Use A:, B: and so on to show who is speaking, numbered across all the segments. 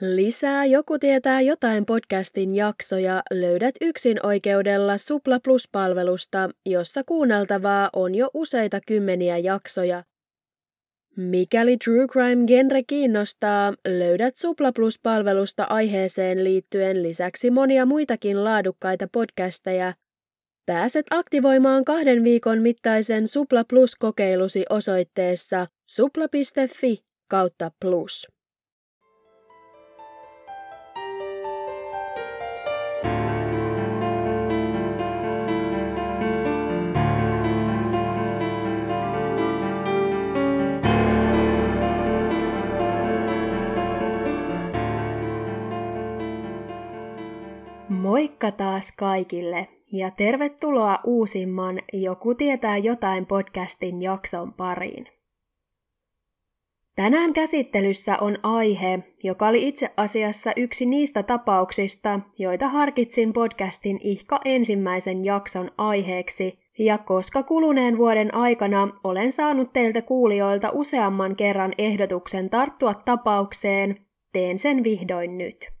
A: Lisää Joku tietää jotain podcastin jaksoja löydät yksin oikeudella Supla Plus-palvelusta, jossa kuunneltavaa on jo useita kymmeniä jaksoja. Mikäli True Crime-genre kiinnostaa, löydät Supla Plus-palvelusta aiheeseen liittyen lisäksi monia muitakin laadukkaita podcasteja. Pääset aktivoimaan kahden viikon mittaisen Supla Plus-kokeilusi osoitteessa supla.fi kautta plus. Moikka taas kaikille ja tervetuloa uusimman Joku tietää jotain podcastin jakson pariin. Tänään käsittelyssä on aihe, joka oli itse asiassa yksi niistä tapauksista, joita harkitsin podcastin ihka ensimmäisen jakson aiheeksi, ja koska kuluneen vuoden aikana olen saanut teiltä kuulijoilta useamman kerran ehdotuksen tarttua tapaukseen, teen sen vihdoin nyt.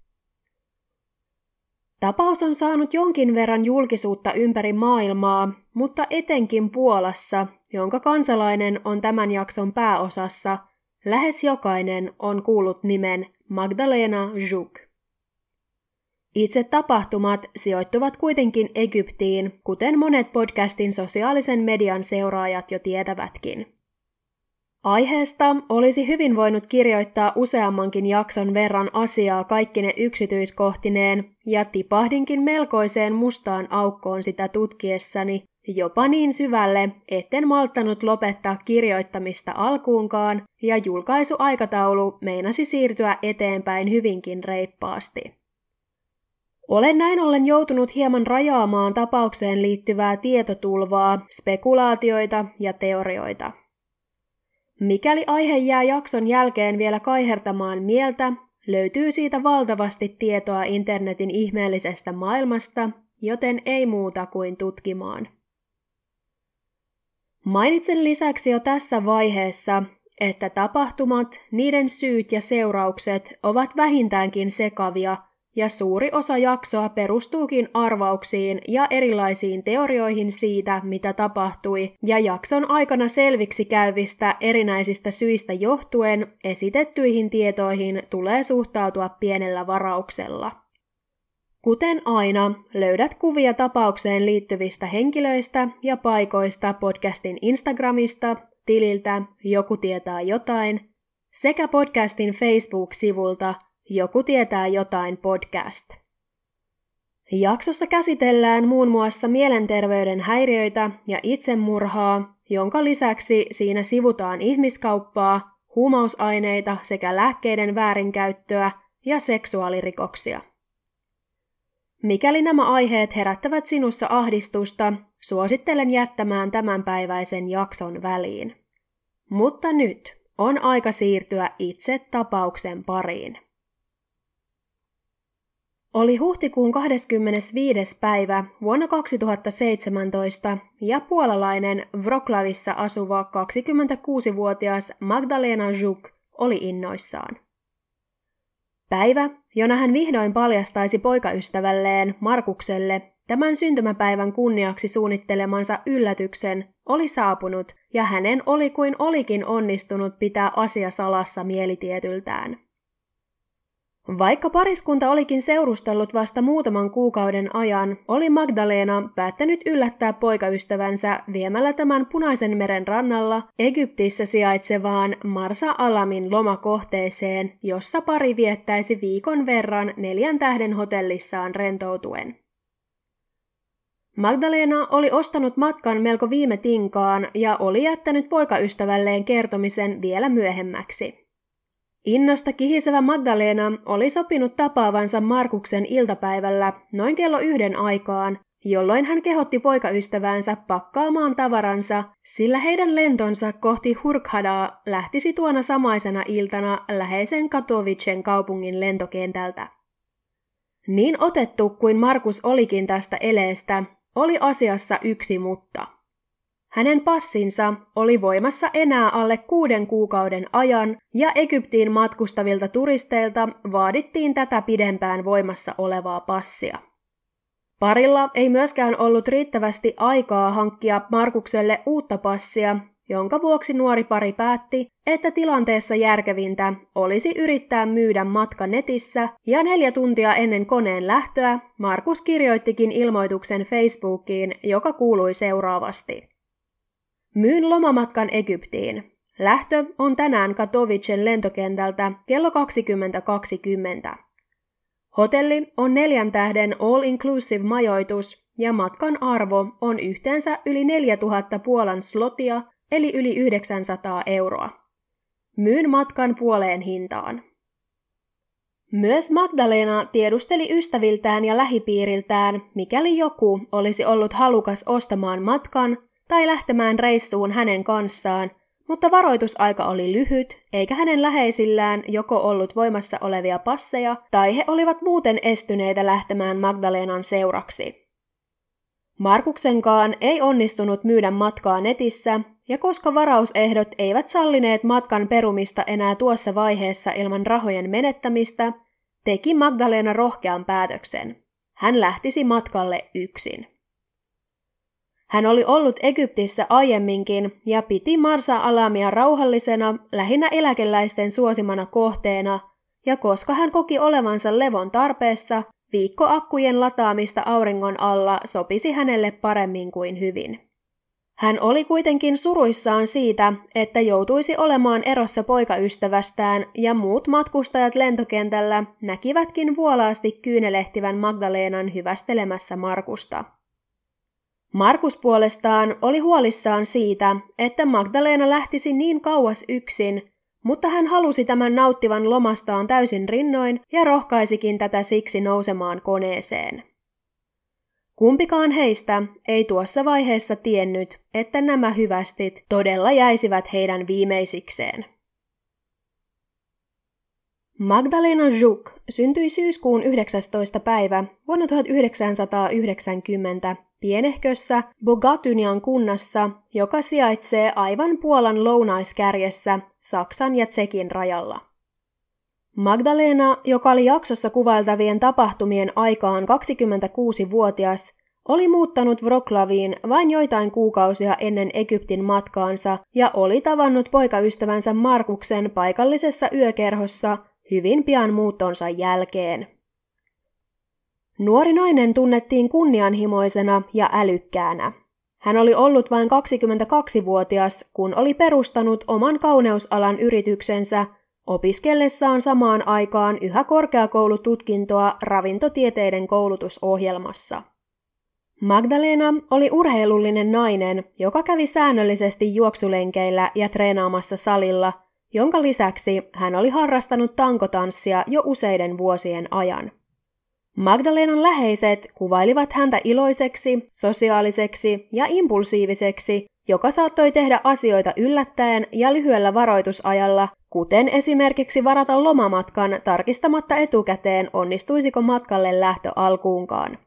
A: Tapaus on saanut jonkin verran julkisuutta ympäri maailmaa, mutta etenkin Puolassa, jonka kansalainen on tämän jakson pääosassa, lähes jokainen on kuullut nimen Magdalena Zhuk. Itse tapahtumat sijoittuvat kuitenkin Egyptiin, kuten monet podcastin sosiaalisen median seuraajat jo tietävätkin. Aiheesta olisi hyvin voinut kirjoittaa useammankin jakson verran asiaa kaikkine yksityiskohtineen, ja tipahdinkin melkoiseen mustaan aukkoon sitä tutkiessani, jopa niin syvälle, etten malttanut lopettaa kirjoittamista alkuunkaan, ja julkaisuaikataulu meinasi siirtyä eteenpäin hyvinkin reippaasti. Olen näin ollen joutunut hieman rajaamaan tapaukseen liittyvää tietotulvaa, spekulaatioita ja teorioita. Mikäli aihe jää jakson jälkeen vielä kaihertamaan mieltä, löytyy siitä valtavasti tietoa internetin ihmeellisestä maailmasta, joten ei muuta kuin tutkimaan. Mainitsen lisäksi jo tässä vaiheessa, että tapahtumat, niiden syyt ja seuraukset ovat vähintäänkin sekavia ja suuri osa jaksoa perustuukin arvauksiin ja erilaisiin teorioihin siitä, mitä tapahtui, ja jakson aikana selviksi käyvistä erinäisistä syistä johtuen esitettyihin tietoihin tulee suhtautua pienellä varauksella. Kuten aina, löydät kuvia tapaukseen liittyvistä henkilöistä ja paikoista podcastin Instagramista, tililtä Joku tietää jotain, sekä podcastin Facebook-sivulta – joku tietää jotain podcast. Jaksossa käsitellään muun muassa mielenterveyden häiriöitä ja itsemurhaa, jonka lisäksi siinä sivutaan ihmiskauppaa, huumausaineita sekä lääkkeiden väärinkäyttöä ja seksuaalirikoksia. Mikäli nämä aiheet herättävät sinussa ahdistusta, suosittelen jättämään tämänpäiväisen jakson väliin. Mutta nyt on aika siirtyä itse tapauksen pariin. Oli huhtikuun 25. päivä vuonna 2017 ja puolalainen Wroclawissa asuva 26-vuotias Magdalena Zhuk oli innoissaan. Päivä, jona hän vihdoin paljastaisi poikaystävälleen Markukselle tämän syntymäpäivän kunniaksi suunnittelemansa yllätyksen, oli saapunut ja hänen oli kuin olikin onnistunut pitää asia salassa mielitietyltään. Vaikka pariskunta olikin seurustellut vasta muutaman kuukauden ajan, oli Magdalena päättänyt yllättää poikaystävänsä viemällä tämän Punaisen meren rannalla Egyptissä sijaitsevaan Marsa Alamin lomakohteeseen, jossa pari viettäisi viikon verran neljän tähden hotellissaan rentoutuen. Magdalena oli ostanut matkan melko viime tinkaan ja oli jättänyt poikaystävälleen kertomisen vielä myöhemmäksi. Innosta kihisevä Magdalena oli sopinut tapaavansa Markuksen iltapäivällä noin kello yhden aikaan, jolloin hän kehotti poikaystäväänsä pakkaamaan tavaransa, sillä heidän lentonsa kohti Hurkhadaa lähtisi tuona samaisena iltana läheisen Katowicen kaupungin lentokentältä. Niin otettu kuin Markus olikin tästä eleestä, oli asiassa yksi mutta – hänen passinsa oli voimassa enää alle kuuden kuukauden ajan ja Egyptiin matkustavilta turisteilta vaadittiin tätä pidempään voimassa olevaa passia. Parilla ei myöskään ollut riittävästi aikaa hankkia Markukselle uutta passia, jonka vuoksi nuori pari päätti, että tilanteessa järkevintä olisi yrittää myydä matka netissä, ja neljä tuntia ennen koneen lähtöä Markus kirjoittikin ilmoituksen Facebookiin, joka kuului seuraavasti. Myyn lomamatkan Egyptiin. Lähtö on tänään Katowicen lentokentältä kello 20.20. Hotelli on neljän tähden all-inclusive majoitus ja matkan arvo on yhteensä yli 4000 puolan slotia eli yli 900 euroa. Myyn matkan puoleen hintaan. Myös Magdalena tiedusteli ystäviltään ja lähipiiriltään, mikäli joku olisi ollut halukas ostamaan matkan tai lähtemään reissuun hänen kanssaan, mutta varoitusaika oli lyhyt, eikä hänen läheisillään joko ollut voimassa olevia passeja, tai he olivat muuten estyneitä lähtemään Magdalenan seuraksi. Markuksenkaan ei onnistunut myydä matkaa netissä, ja koska varausehdot eivät sallineet matkan perumista enää tuossa vaiheessa ilman rahojen menettämistä, teki Magdalena rohkean päätöksen. Hän lähtisi matkalle yksin. Hän oli ollut Egyptissä aiemminkin ja piti Marsa Alamia rauhallisena, lähinnä eläkeläisten suosimana kohteena, ja koska hän koki olevansa levon tarpeessa, viikko akkujen lataamista auringon alla sopisi hänelle paremmin kuin hyvin. Hän oli kuitenkin suruissaan siitä, että joutuisi olemaan erossa poikaystävästään ja muut matkustajat lentokentällä näkivätkin vuolaasti kyynelehtivän Magdalenan hyvästelemässä Markusta. Markus puolestaan oli huolissaan siitä, että Magdalena lähtisi niin kauas yksin, mutta hän halusi tämän nauttivan lomastaan täysin rinnoin ja rohkaisikin tätä siksi nousemaan koneeseen. Kumpikaan heistä ei tuossa vaiheessa tiennyt, että nämä hyvästit todella jäisivät heidän viimeisikseen. Magdalena Juk syntyi syyskuun 19. päivä vuonna 1990 pienehkössä Bogatynian kunnassa, joka sijaitsee aivan Puolan lounaiskärjessä Saksan ja Tsekin rajalla. Magdalena, joka oli jaksossa kuvailtavien tapahtumien aikaan 26-vuotias, oli muuttanut Wroclawiin vain joitain kuukausia ennen Egyptin matkaansa ja oli tavannut poikaystävänsä Markuksen paikallisessa yökerhossa hyvin pian muuttonsa jälkeen. Nuori nainen tunnettiin kunnianhimoisena ja älykkäänä. Hän oli ollut vain 22-vuotias, kun oli perustanut oman kauneusalan yrityksensä opiskellessaan samaan aikaan yhä korkeakoulututkintoa ravintotieteiden koulutusohjelmassa. Magdalena oli urheilullinen nainen, joka kävi säännöllisesti juoksulenkeillä ja treenaamassa salilla, jonka lisäksi hän oli harrastanut tankotanssia jo useiden vuosien ajan. Magdalenan läheiset kuvailivat häntä iloiseksi, sosiaaliseksi ja impulsiiviseksi, joka saattoi tehdä asioita yllättäen ja lyhyellä varoitusajalla, kuten esimerkiksi varata lomamatkan tarkistamatta etukäteen onnistuisiko matkalle lähtö alkuunkaan.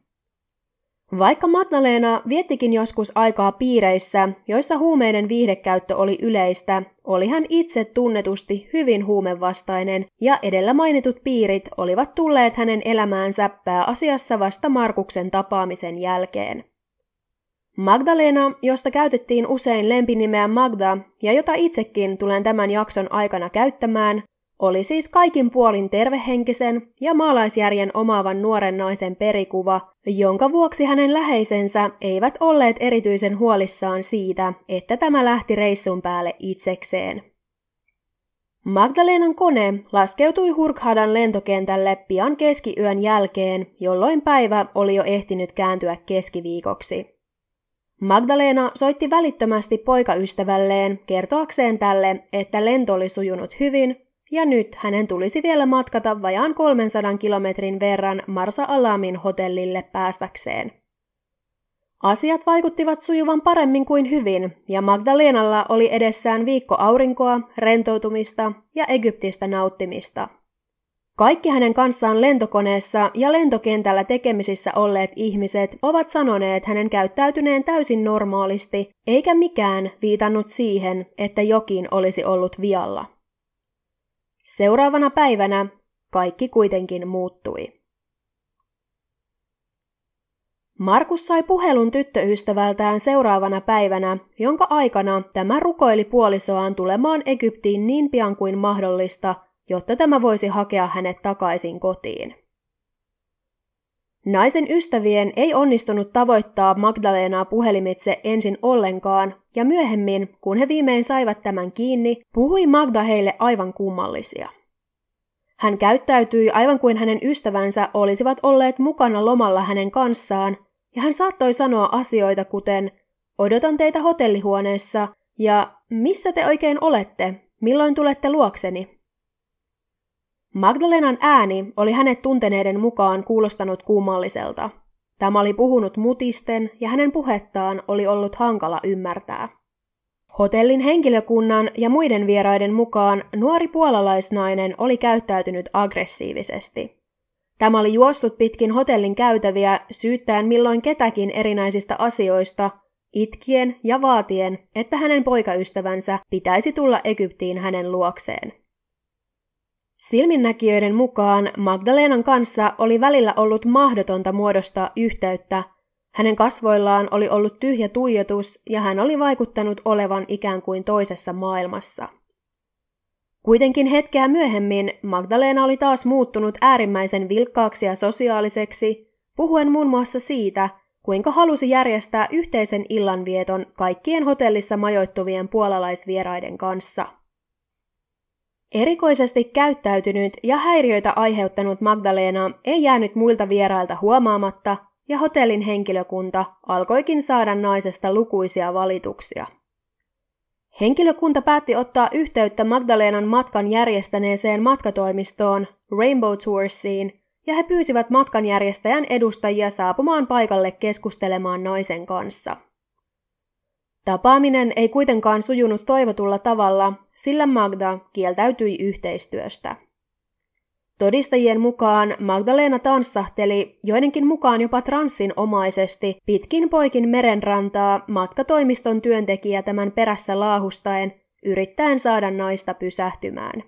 A: Vaikka Magdalena viettikin joskus aikaa piireissä, joissa huumeiden viihdekäyttö oli yleistä, oli hän itse tunnetusti hyvin huumevastainen ja edellä mainitut piirit olivat tulleet hänen elämäänsä pääasiassa vasta Markuksen tapaamisen jälkeen. Magdalena, josta käytettiin usein lempinimeä Magda ja jota itsekin tulen tämän jakson aikana käyttämään, oli siis kaikin puolin tervehenkisen ja maalaisjärjen omaavan nuoren naisen perikuva, jonka vuoksi hänen läheisensä eivät olleet erityisen huolissaan siitä, että tämä lähti reissun päälle itsekseen. Magdalenan kone laskeutui Hurkhadan lentokentälle pian keskiyön jälkeen, jolloin päivä oli jo ehtinyt kääntyä keskiviikoksi. Magdalena soitti välittömästi poikaystävälleen kertoakseen tälle, että lento oli sujunut hyvin ja nyt hänen tulisi vielä matkata vajaan 300 kilometrin verran Marsa Alamin hotellille päästäkseen. Asiat vaikuttivat sujuvan paremmin kuin hyvin, ja Magdalenalla oli edessään viikko aurinkoa, rentoutumista ja Egyptistä nauttimista. Kaikki hänen kanssaan lentokoneessa ja lentokentällä tekemisissä olleet ihmiset ovat sanoneet hänen käyttäytyneen täysin normaalisti, eikä mikään viitannut siihen, että jokin olisi ollut vialla. Seuraavana päivänä kaikki kuitenkin muuttui. Markus sai puhelun tyttöystävältään seuraavana päivänä, jonka aikana tämä rukoili puolisoaan tulemaan Egyptiin niin pian kuin mahdollista, jotta tämä voisi hakea hänet takaisin kotiin. Naisen ystävien ei onnistunut tavoittaa Magdalenaa puhelimitse ensin ollenkaan, ja myöhemmin, kun he viimein saivat tämän kiinni, puhui Magda heille aivan kummallisia. Hän käyttäytyi aivan kuin hänen ystävänsä olisivat olleet mukana lomalla hänen kanssaan, ja hän saattoi sanoa asioita kuten odotan teitä hotellihuoneessa ja missä te oikein olette, milloin tulette luokseni? Magdalenan ääni oli hänet tunteneiden mukaan kuulostanut kummalliselta. Tämä oli puhunut mutisten ja hänen puhettaan oli ollut hankala ymmärtää. Hotellin henkilökunnan ja muiden vieraiden mukaan nuori puolalaisnainen oli käyttäytynyt aggressiivisesti. Tämä oli juossut pitkin hotellin käytäviä syyttäen milloin ketäkin erinäisistä asioista, itkien ja vaatien, että hänen poikaystävänsä pitäisi tulla Egyptiin hänen luokseen. Silminnäkijöiden mukaan Magdalenan kanssa oli välillä ollut mahdotonta muodostaa yhteyttä. Hänen kasvoillaan oli ollut tyhjä tuijotus ja hän oli vaikuttanut olevan ikään kuin toisessa maailmassa. Kuitenkin hetkeä myöhemmin Magdalena oli taas muuttunut äärimmäisen vilkkaaksi ja sosiaaliseksi, puhuen muun muassa siitä, kuinka halusi järjestää yhteisen illanvieton kaikkien hotellissa majoittuvien puolalaisvieraiden kanssa. Erikoisesti käyttäytynyt ja häiriöitä aiheuttanut Magdalena ei jäänyt muilta vierailta huomaamatta, ja hotellin henkilökunta alkoikin saada naisesta lukuisia valituksia. Henkilökunta päätti ottaa yhteyttä Magdalenan matkan järjestäneeseen matkatoimistoon Rainbow Toursiin, ja he pyysivät matkanjärjestäjän edustajia saapumaan paikalle keskustelemaan naisen kanssa. Tapaaminen ei kuitenkaan sujunut toivotulla tavalla, sillä Magda kieltäytyi yhteistyöstä. Todistajien mukaan Magdalena tanssahteli, joidenkin mukaan jopa transsinomaisesti, pitkin poikin merenrantaa matkatoimiston työntekijä tämän perässä laahustaen, yrittäen saada naista pysähtymään.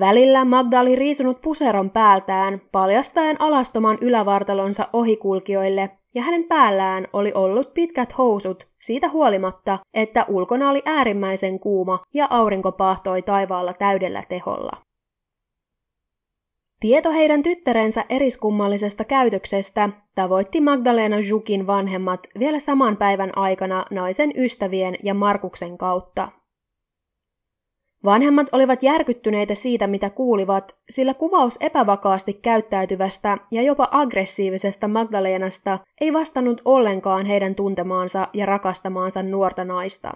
A: Välillä Magda oli riisunut puseron päältään, paljastaen alastoman ylävartalonsa ohikulkijoille, ja hänen päällään oli ollut pitkät housut siitä huolimatta, että ulkona oli äärimmäisen kuuma ja aurinko pahtoi taivaalla täydellä teholla. Tieto heidän tyttärensä eriskummallisesta käytöksestä tavoitti Magdalena Jukin vanhemmat vielä saman päivän aikana naisen ystävien ja Markuksen kautta. Vanhemmat olivat järkyttyneitä siitä, mitä kuulivat, sillä kuvaus epävakaasti käyttäytyvästä ja jopa aggressiivisesta Magdalenasta ei vastannut ollenkaan heidän tuntemaansa ja rakastamaansa nuorta naista.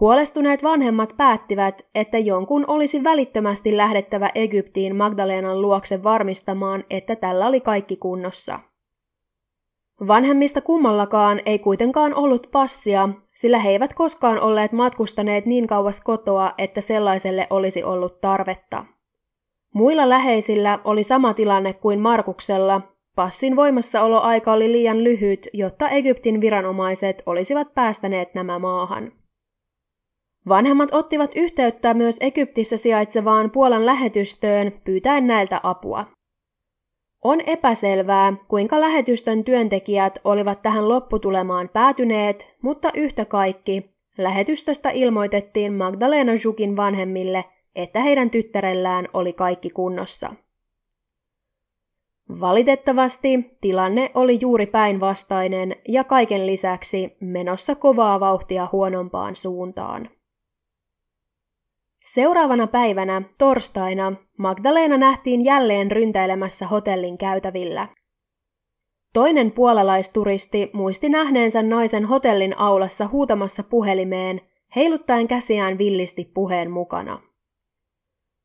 A: Huolestuneet vanhemmat päättivät, että jonkun olisi välittömästi lähdettävä Egyptiin Magdalenan luokse varmistamaan, että tällä oli kaikki kunnossa. Vanhemmista kummallakaan ei kuitenkaan ollut passia, sillä he eivät koskaan olleet matkustaneet niin kauas kotoa, että sellaiselle olisi ollut tarvetta. Muilla läheisillä oli sama tilanne kuin Markuksella. Passin voimassaoloaika oli liian lyhyt, jotta Egyptin viranomaiset olisivat päästäneet nämä maahan. Vanhemmat ottivat yhteyttä myös Egyptissä sijaitsevaan Puolan lähetystöön pyytäen näiltä apua. On epäselvää, kuinka lähetystön työntekijät olivat tähän lopputulemaan päätyneet, mutta yhtä kaikki lähetystöstä ilmoitettiin Magdalena Jukin vanhemmille, että heidän tyttärellään oli kaikki kunnossa. Valitettavasti tilanne oli juuri päinvastainen ja kaiken lisäksi menossa kovaa vauhtia huonompaan suuntaan. Seuraavana päivänä, torstaina, Magdalena nähtiin jälleen ryntäilemässä hotellin käytävillä. Toinen puolalaisturisti muisti nähneensä naisen hotellin aulassa huutamassa puhelimeen, heiluttaen käsiään villisti puheen mukana.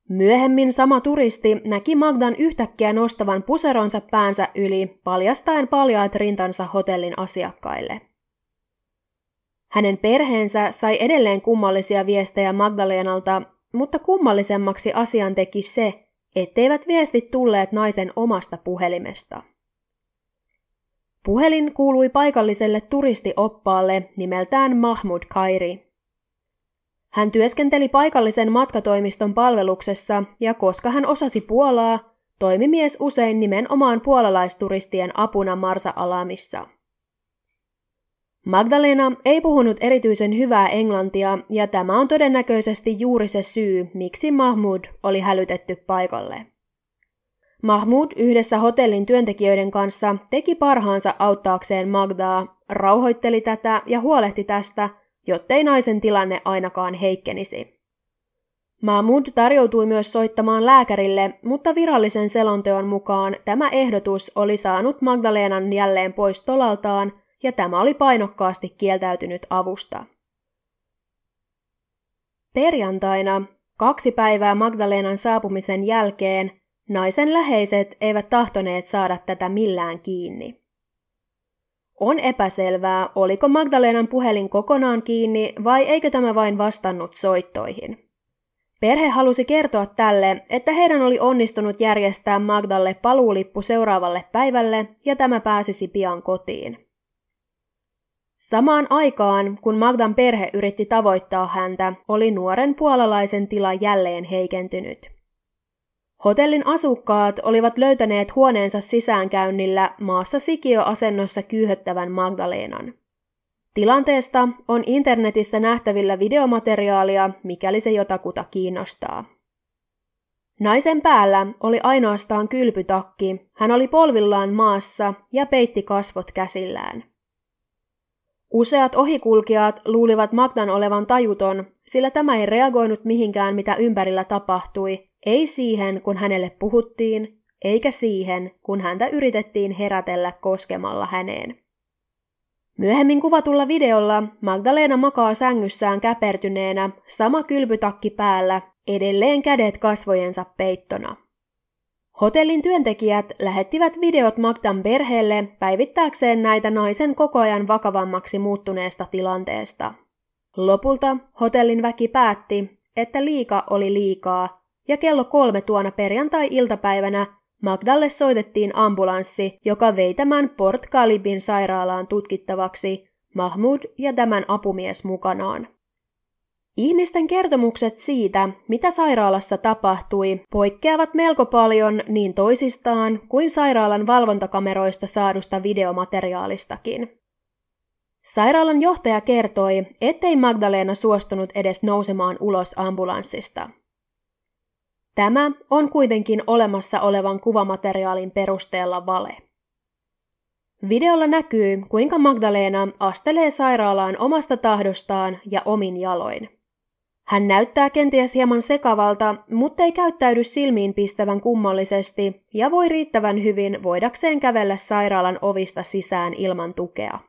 A: Myöhemmin sama turisti näki Magdan yhtäkkiä nostavan puseronsa päänsä yli, paljastaen paljaat rintansa hotellin asiakkaille. Hänen perheensä sai edelleen kummallisia viestejä Magdalenalta, mutta kummallisemmaksi asian teki se, etteivät viestit tulleet naisen omasta puhelimesta. Puhelin kuului paikalliselle turistioppaalle nimeltään Mahmud Kairi. Hän työskenteli paikallisen matkatoimiston palveluksessa ja koska hän osasi Puolaa, toimi mies usein nimenomaan puolalaisturistien apuna Marsa-alamissa. Magdalena ei puhunut erityisen hyvää englantia, ja tämä on todennäköisesti juuri se syy, miksi Mahmud oli hälytetty paikalle. Mahmud yhdessä hotellin työntekijöiden kanssa teki parhaansa auttaakseen Magdaa, rauhoitteli tätä ja huolehti tästä, jottei naisen tilanne ainakaan heikkenisi. Mahmud tarjoutui myös soittamaan lääkärille, mutta virallisen selonteon mukaan tämä ehdotus oli saanut Magdalenan jälleen pois tolaltaan ja tämä oli painokkaasti kieltäytynyt avusta. Perjantaina, kaksi päivää Magdalenan saapumisen jälkeen, naisen läheiset eivät tahtoneet saada tätä millään kiinni. On epäselvää, oliko Magdalenan puhelin kokonaan kiinni vai eikö tämä vain vastannut soittoihin. Perhe halusi kertoa tälle, että heidän oli onnistunut järjestää Magdalle paluulippu seuraavalle päivälle ja tämä pääsisi pian kotiin. Samaan aikaan, kun Magdan perhe yritti tavoittaa häntä, oli nuoren puolalaisen tila jälleen heikentynyt. Hotellin asukkaat olivat löytäneet huoneensa sisäänkäynnillä maassa sikioasennossa kyyhöttävän Magdalenan. Tilanteesta on internetissä nähtävillä videomateriaalia, mikäli se jotakuta kiinnostaa. Naisen päällä oli ainoastaan kylpytakki, hän oli polvillaan maassa ja peitti kasvot käsillään. Useat ohikulkijat luulivat Magdan olevan tajuton, sillä tämä ei reagoinut mihinkään, mitä ympärillä tapahtui, ei siihen, kun hänelle puhuttiin, eikä siihen, kun häntä yritettiin herätellä koskemalla häneen. Myöhemmin kuvatulla videolla Magdalena makaa sängyssään käpertyneenä, sama kylpytakki päällä, edelleen kädet kasvojensa peittona. Hotellin työntekijät lähettivät videot Magdan perheelle päivittääkseen näitä naisen koko ajan vakavammaksi muuttuneesta tilanteesta. Lopulta hotellin väki päätti, että liika oli liikaa, ja kello kolme tuona perjantai-iltapäivänä Magdalle soitettiin ambulanssi, joka vei tämän Port Kalibin sairaalaan tutkittavaksi, Mahmud ja tämän apumies mukanaan. Ihmisten kertomukset siitä, mitä sairaalassa tapahtui, poikkeavat melko paljon niin toisistaan kuin sairaalan valvontakameroista saadusta videomateriaalistakin. Sairaalan johtaja kertoi, ettei Magdalena suostunut edes nousemaan ulos ambulanssista. Tämä on kuitenkin olemassa olevan kuvamateriaalin perusteella vale. Videolla näkyy, kuinka Magdalena astelee sairaalaan omasta tahdostaan ja omin jaloin. Hän näyttää kenties hieman sekavalta, mutta ei käyttäydy silmiin pistävän kummallisesti ja voi riittävän hyvin voidakseen kävellä sairaalan ovista sisään ilman tukea.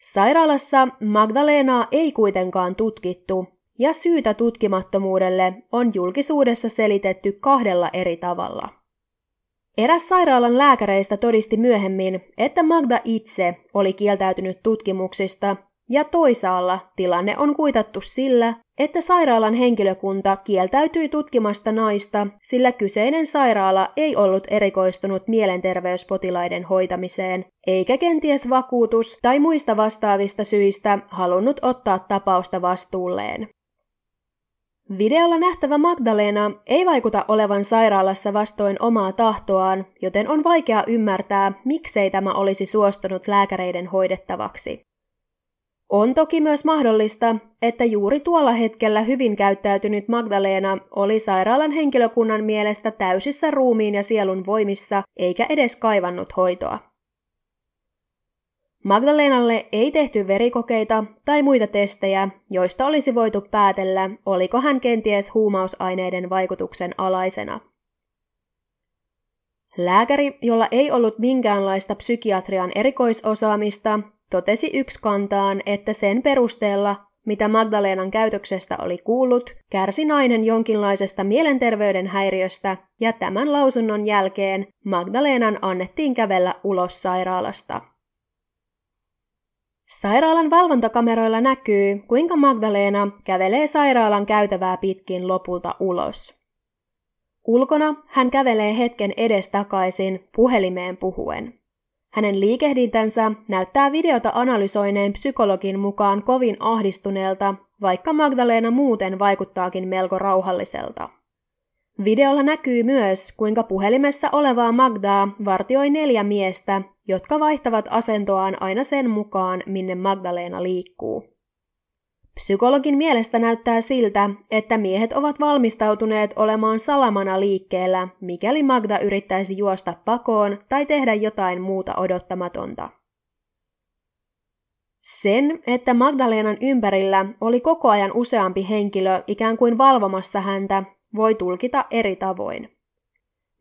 A: Sairaalassa Magdalenaa ei kuitenkaan tutkittu, ja syytä tutkimattomuudelle on julkisuudessa selitetty kahdella eri tavalla. Eräs sairaalan lääkäreistä todisti myöhemmin, että Magda itse oli kieltäytynyt tutkimuksista ja toisaalla tilanne on kuitattu sillä, että sairaalan henkilökunta kieltäytyi tutkimasta naista, sillä kyseinen sairaala ei ollut erikoistunut mielenterveyspotilaiden hoitamiseen, eikä kenties vakuutus tai muista vastaavista syistä halunnut ottaa tapausta vastuulleen. Videolla nähtävä Magdalena ei vaikuta olevan sairaalassa vastoin omaa tahtoaan, joten on vaikea ymmärtää, miksei tämä olisi suostunut lääkäreiden hoidettavaksi. On toki myös mahdollista, että juuri tuolla hetkellä hyvin käyttäytynyt Magdalena oli sairaalan henkilökunnan mielestä täysissä ruumiin ja sielun voimissa eikä edes kaivannut hoitoa. Magdalenalle ei tehty verikokeita tai muita testejä, joista olisi voitu päätellä, oliko hän kenties huumausaineiden vaikutuksen alaisena. Lääkäri, jolla ei ollut minkäänlaista psykiatrian erikoisosaamista, totesi yksi kantaan, että sen perusteella, mitä Magdalenan käytöksestä oli kuullut, kärsi nainen jonkinlaisesta mielenterveyden häiriöstä ja tämän lausunnon jälkeen Magdalenan annettiin kävellä ulos sairaalasta. Sairaalan valvontakameroilla näkyy, kuinka Magdalena kävelee sairaalan käytävää pitkin lopulta ulos. Ulkona hän kävelee hetken edestakaisin puhelimeen puhuen. Hänen liikehdintänsä näyttää videota analysoineen psykologin mukaan kovin ahdistuneelta, vaikka Magdalena muuten vaikuttaakin melko rauhalliselta. Videolla näkyy myös, kuinka puhelimessa olevaa Magdaa vartioi neljä miestä, jotka vaihtavat asentoaan aina sen mukaan, minne Magdalena liikkuu. Psykologin mielestä näyttää siltä, että miehet ovat valmistautuneet olemaan salamana liikkeellä, mikäli Magda yrittäisi juosta pakoon tai tehdä jotain muuta odottamatonta. Sen, että Magdalenan ympärillä oli koko ajan useampi henkilö ikään kuin valvomassa häntä, voi tulkita eri tavoin.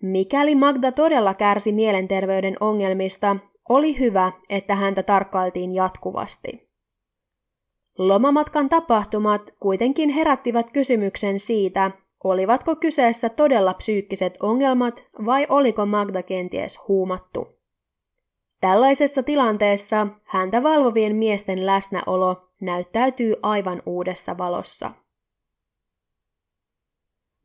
A: Mikäli Magda todella kärsi mielenterveyden ongelmista, oli hyvä, että häntä tarkkailtiin jatkuvasti. Lomamatkan tapahtumat kuitenkin herättivät kysymyksen siitä, olivatko kyseessä todella psyykkiset ongelmat vai oliko Magda kenties huumattu. Tällaisessa tilanteessa häntä valvovien miesten läsnäolo näyttäytyy aivan uudessa valossa.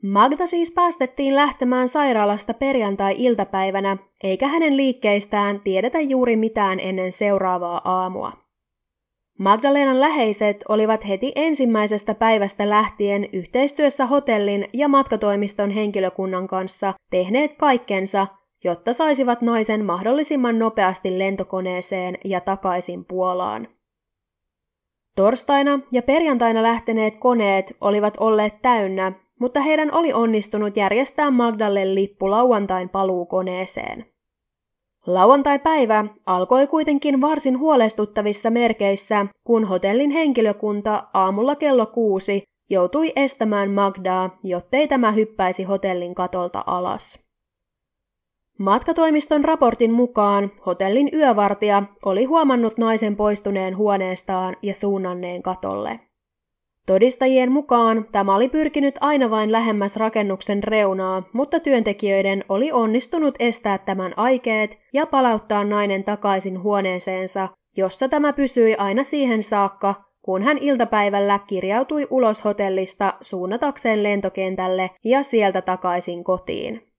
A: Magda siis päästettiin lähtemään sairaalasta perjantai-iltapäivänä, eikä hänen liikkeistään tiedetä juuri mitään ennen seuraavaa aamua. Magdalenan läheiset olivat heti ensimmäisestä päivästä lähtien yhteistyössä hotellin ja matkatoimiston henkilökunnan kanssa tehneet kaikkensa, jotta saisivat naisen mahdollisimman nopeasti lentokoneeseen ja takaisin Puolaan. Torstaina ja perjantaina lähteneet koneet olivat olleet täynnä mutta heidän oli onnistunut järjestää Magdalle lippu lauantain paluukoneeseen. Lauantai-päivä alkoi kuitenkin varsin huolestuttavissa merkeissä, kun hotellin henkilökunta aamulla kello kuusi joutui estämään Magdaa, jottei tämä hyppäisi hotellin katolta alas. Matkatoimiston raportin mukaan hotellin yövartija oli huomannut naisen poistuneen huoneestaan ja suunnanneen katolle. Todistajien mukaan tämä oli pyrkinyt aina vain lähemmäs rakennuksen reunaa, mutta työntekijöiden oli onnistunut estää tämän aikeet ja palauttaa nainen takaisin huoneeseensa, jossa tämä pysyi aina siihen saakka, kun hän iltapäivällä kirjautui ulos hotellista suunnatakseen lentokentälle ja sieltä takaisin kotiin.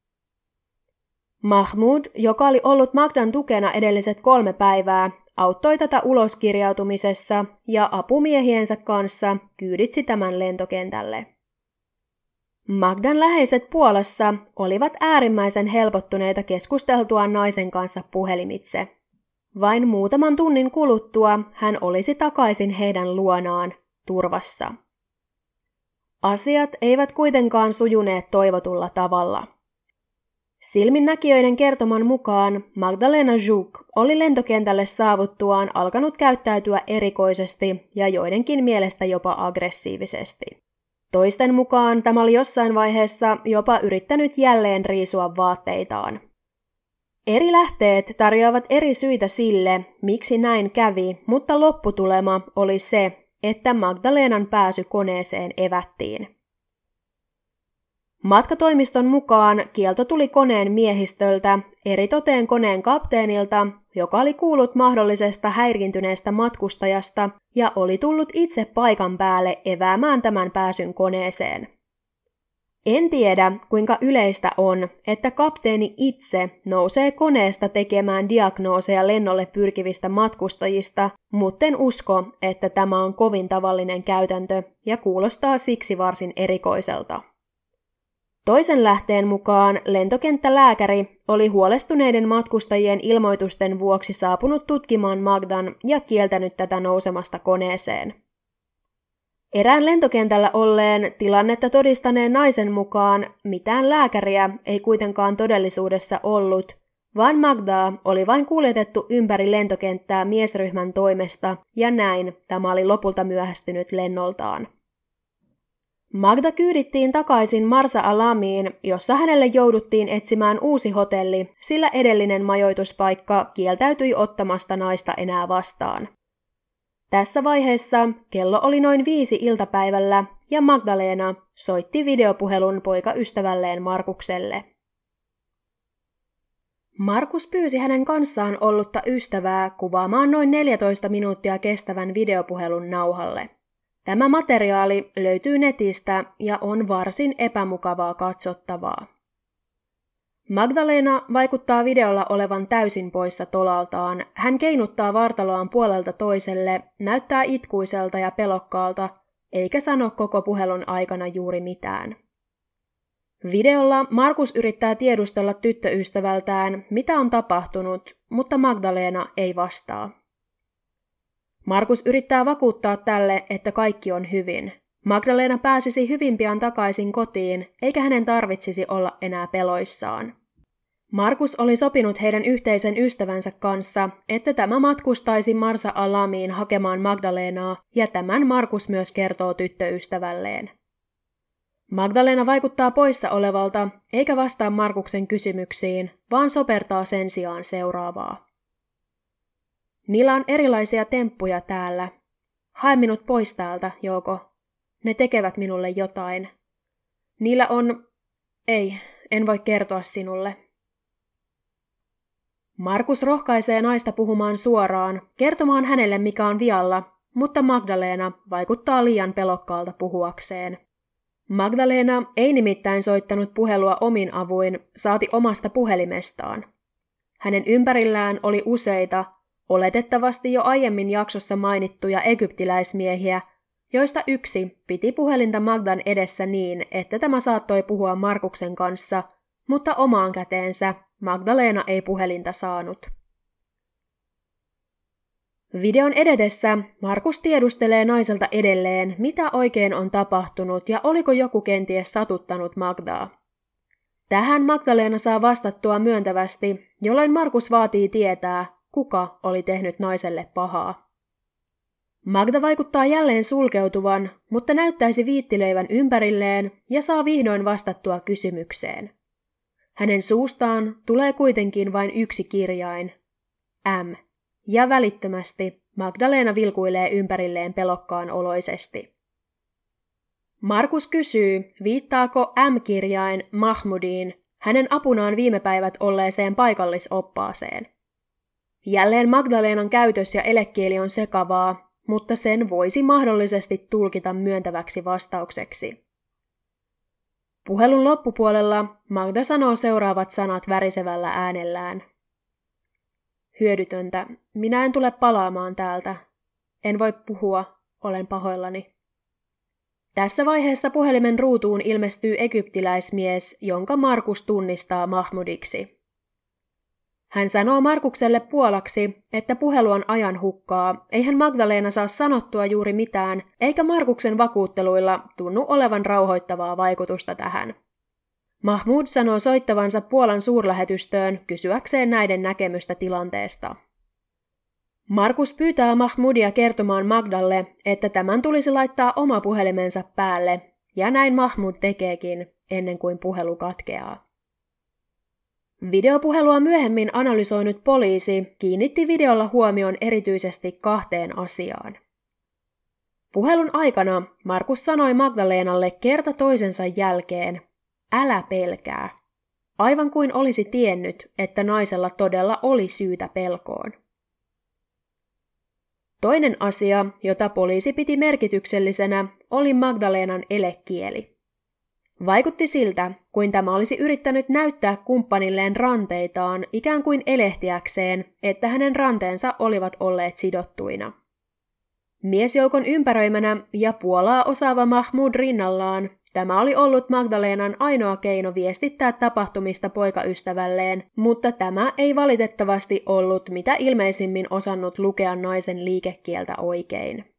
A: Mahmud, joka oli ollut Magdan tukena edelliset kolme päivää, auttoi tätä uloskirjautumisessa ja apumiehiensä kanssa kyyditsi tämän lentokentälle. Magdan läheiset Puolassa olivat äärimmäisen helpottuneita keskusteltuaan naisen kanssa puhelimitse. Vain muutaman tunnin kuluttua hän olisi takaisin heidän luonaan, turvassa. Asiat eivät kuitenkaan sujuneet toivotulla tavalla. Silminnäkijöiden kertoman mukaan Magdalena Zhuk oli lentokentälle saavuttuaan alkanut käyttäytyä erikoisesti ja joidenkin mielestä jopa aggressiivisesti. Toisten mukaan tämä oli jossain vaiheessa jopa yrittänyt jälleen riisua vaatteitaan. Eri lähteet tarjoavat eri syitä sille, miksi näin kävi, mutta lopputulema oli se, että Magdalenan pääsy koneeseen evättiin. Matkatoimiston mukaan kielto tuli koneen miehistöltä, eritoteen koneen kapteenilta, joka oli kuullut mahdollisesta häiriintyneestä matkustajasta ja oli tullut itse paikan päälle eväämään tämän pääsyn koneeseen. En tiedä, kuinka yleistä on, että kapteeni itse nousee koneesta tekemään diagnooseja lennolle pyrkivistä matkustajista, mutten usko, että tämä on kovin tavallinen käytäntö ja kuulostaa siksi varsin erikoiselta. Toisen lähteen mukaan lentokenttälääkäri oli huolestuneiden matkustajien ilmoitusten vuoksi saapunut tutkimaan Magdan ja kieltänyt tätä nousemasta koneeseen. Erään lentokentällä olleen tilannetta todistaneen naisen mukaan mitään lääkäriä ei kuitenkaan todellisuudessa ollut, vaan Magdaa oli vain kuljetettu ympäri lentokenttää miesryhmän toimesta ja näin tämä oli lopulta myöhästynyt lennoltaan. Magda kyydittiin takaisin Marsa Alamiin, jossa hänelle jouduttiin etsimään uusi hotelli, sillä edellinen majoituspaikka kieltäytyi ottamasta naista enää vastaan. Tässä vaiheessa kello oli noin viisi iltapäivällä ja Magdalena soitti videopuhelun poikaystävälleen Markukselle. Markus pyysi hänen kanssaan ollutta ystävää kuvaamaan noin 14 minuuttia kestävän videopuhelun nauhalle. Tämä materiaali löytyy netistä ja on varsin epämukavaa katsottavaa. Magdalena vaikuttaa videolla olevan täysin poissa tolaltaan. Hän keinuttaa vartaloaan puolelta toiselle, näyttää itkuiselta ja pelokkaalta, eikä sano koko puhelun aikana juuri mitään. Videolla Markus yrittää tiedustella tyttöystävältään, mitä on tapahtunut, mutta Magdalena ei vastaa. Markus yrittää vakuuttaa tälle, että kaikki on hyvin. Magdalena pääsisi hyvin pian takaisin kotiin, eikä hänen tarvitsisi olla enää peloissaan. Markus oli sopinut heidän yhteisen ystävänsä kanssa, että tämä matkustaisi Marsa Alamiin hakemaan Magdalenaa, ja tämän Markus myös kertoo tyttöystävälleen. Magdalena vaikuttaa poissa olevalta, eikä vastaa Markuksen kysymyksiin, vaan sopertaa sen sijaan seuraavaa. Niillä on erilaisia temppuja täällä. Hae minut pois täältä, Jouko. Ne tekevät minulle jotain. Niillä on... Ei, en voi kertoa sinulle. Markus rohkaisee naista puhumaan suoraan, kertomaan hänelle mikä on vialla, mutta Magdalena vaikuttaa liian pelokkaalta puhuakseen. Magdalena ei nimittäin soittanut puhelua omin avuin, saati omasta puhelimestaan. Hänen ympärillään oli useita, oletettavasti jo aiemmin jaksossa mainittuja egyptiläismiehiä, joista yksi piti puhelinta Magdan edessä niin, että tämä saattoi puhua Markuksen kanssa, mutta omaan käteensä Magdalena ei puhelinta saanut. Videon edetessä Markus tiedustelee naiselta edelleen, mitä oikein on tapahtunut ja oliko joku kenties satuttanut Magdaa. Tähän Magdalena saa vastattua myöntävästi, jolloin Markus vaatii tietää, kuka oli tehnyt naiselle pahaa. Magda vaikuttaa jälleen sulkeutuvan, mutta näyttäisi viittilöivän ympärilleen ja saa vihdoin vastattua kysymykseen. Hänen suustaan tulee kuitenkin vain yksi kirjain, M, ja välittömästi Magdalena vilkuilee ympärilleen pelokkaan oloisesti. Markus kysyy, viittaako M-kirjain Mahmudiin, hänen apunaan viime päivät olleeseen paikallisoppaaseen. Jälleen Magdalenan käytös ja elekieli on sekavaa, mutta sen voisi mahdollisesti tulkita myöntäväksi vastaukseksi. Puhelun loppupuolella Magda sanoo seuraavat sanat värisevällä äänellään. Hyödytöntä. Minä en tule palaamaan täältä. En voi puhua. Olen pahoillani. Tässä vaiheessa puhelimen ruutuun ilmestyy egyptiläismies, jonka Markus tunnistaa Mahmudiksi. Hän sanoo Markukselle puolaksi, että puhelu on ajan hukkaa, eihän Magdalena saa sanottua juuri mitään, eikä Markuksen vakuutteluilla tunnu olevan rauhoittavaa vaikutusta tähän. Mahmud sanoo soittavansa Puolan suurlähetystöön kysyäkseen näiden näkemystä tilanteesta. Markus pyytää Mahmudia kertomaan Magdalle, että tämän tulisi laittaa oma puhelimensa päälle, ja näin Mahmud tekeekin, ennen kuin puhelu katkeaa. Videopuhelua myöhemmin analysoinut poliisi kiinnitti videolla huomion erityisesti kahteen asiaan. Puhelun aikana Markus sanoi Magdalenalle kerta toisensa jälkeen, älä pelkää, aivan kuin olisi tiennyt, että naisella todella oli syytä pelkoon. Toinen asia, jota poliisi piti merkityksellisenä, oli Magdalenan elekieli. Vaikutti siltä, kuin tämä olisi yrittänyt näyttää kumppanilleen ranteitaan ikään kuin elehtiäkseen, että hänen ranteensa olivat olleet sidottuina. Miesjoukon ympäröimänä ja Puolaa osaava Mahmud rinnallaan, tämä oli ollut Magdalenan ainoa keino viestittää tapahtumista poikaystävälleen, mutta tämä ei valitettavasti ollut mitä ilmeisimmin osannut lukea naisen liikekieltä oikein.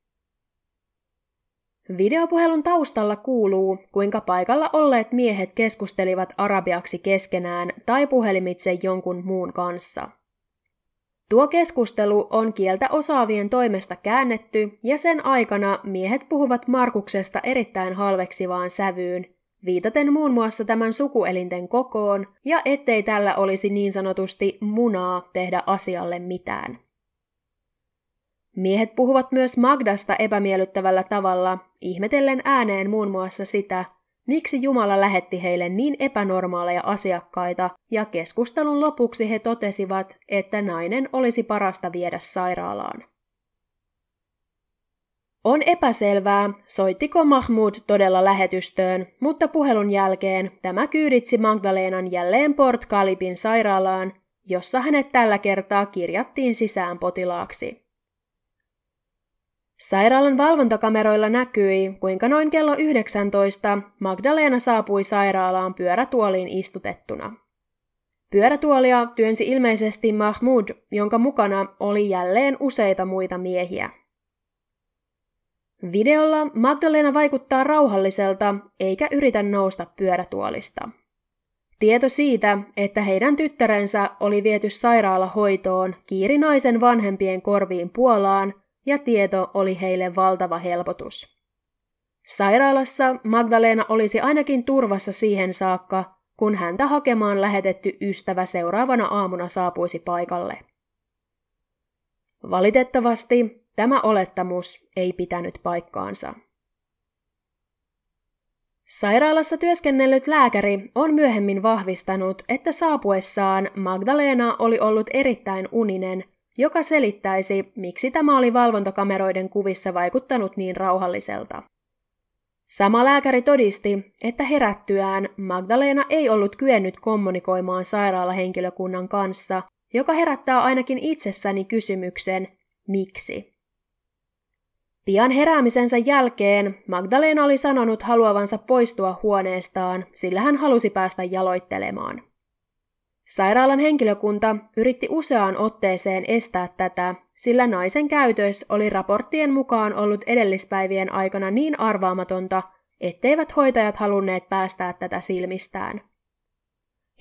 A: Videopuhelun taustalla kuuluu, kuinka paikalla olleet miehet keskustelivat arabiaksi keskenään tai puhelimitse jonkun muun kanssa. Tuo keskustelu on kieltä osaavien toimesta käännetty ja sen aikana miehet puhuvat Markuksesta erittäin halveksivaan sävyyn, viitaten muun muassa tämän sukuelinten kokoon ja ettei tällä olisi niin sanotusti munaa tehdä asialle mitään. Miehet puhuvat myös Magdasta epämiellyttävällä tavalla, ihmetellen ääneen muun muassa sitä, miksi Jumala lähetti heille niin epänormaaleja asiakkaita, ja keskustelun lopuksi he totesivat, että nainen olisi parasta viedä sairaalaan. On epäselvää, soittiko Mahmud todella lähetystöön, mutta puhelun jälkeen tämä kyyditsi Magdalenan jälleen Port Kalibin sairaalaan, jossa hänet tällä kertaa kirjattiin sisään potilaaksi. Sairaalan valvontakameroilla näkyi, kuinka noin kello 19 Magdalena saapui sairaalaan pyörätuoliin istutettuna. Pyörätuolia työnsi ilmeisesti Mahmud, jonka mukana oli jälleen useita muita miehiä. Videolla Magdalena vaikuttaa rauhalliselta eikä yritä nousta pyörätuolista. Tieto siitä, että heidän tyttärensä oli viety sairaalahoitoon, kiiri naisen vanhempien korviin Puolaan ja tieto oli heille valtava helpotus. Sairaalassa Magdalena olisi ainakin turvassa siihen saakka, kun häntä hakemaan lähetetty ystävä seuraavana aamuna saapuisi paikalle. Valitettavasti tämä olettamus ei pitänyt paikkaansa. Sairaalassa työskennellyt lääkäri on myöhemmin vahvistanut, että saapuessaan Magdalena oli ollut erittäin uninen, joka selittäisi, miksi tämä oli valvontakameroiden kuvissa vaikuttanut niin rauhalliselta. Sama lääkäri todisti, että herättyään Magdalena ei ollut kyennyt kommunikoimaan sairaalahenkilökunnan kanssa, joka herättää ainakin itsessäni kysymyksen, miksi. Pian heräämisensä jälkeen Magdalena oli sanonut haluavansa poistua huoneestaan, sillä hän halusi päästä jaloittelemaan. Sairaalan henkilökunta yritti useaan otteeseen estää tätä, sillä naisen käytös oli raporttien mukaan ollut edellispäivien aikana niin arvaamatonta, etteivät hoitajat halunneet päästää tätä silmistään.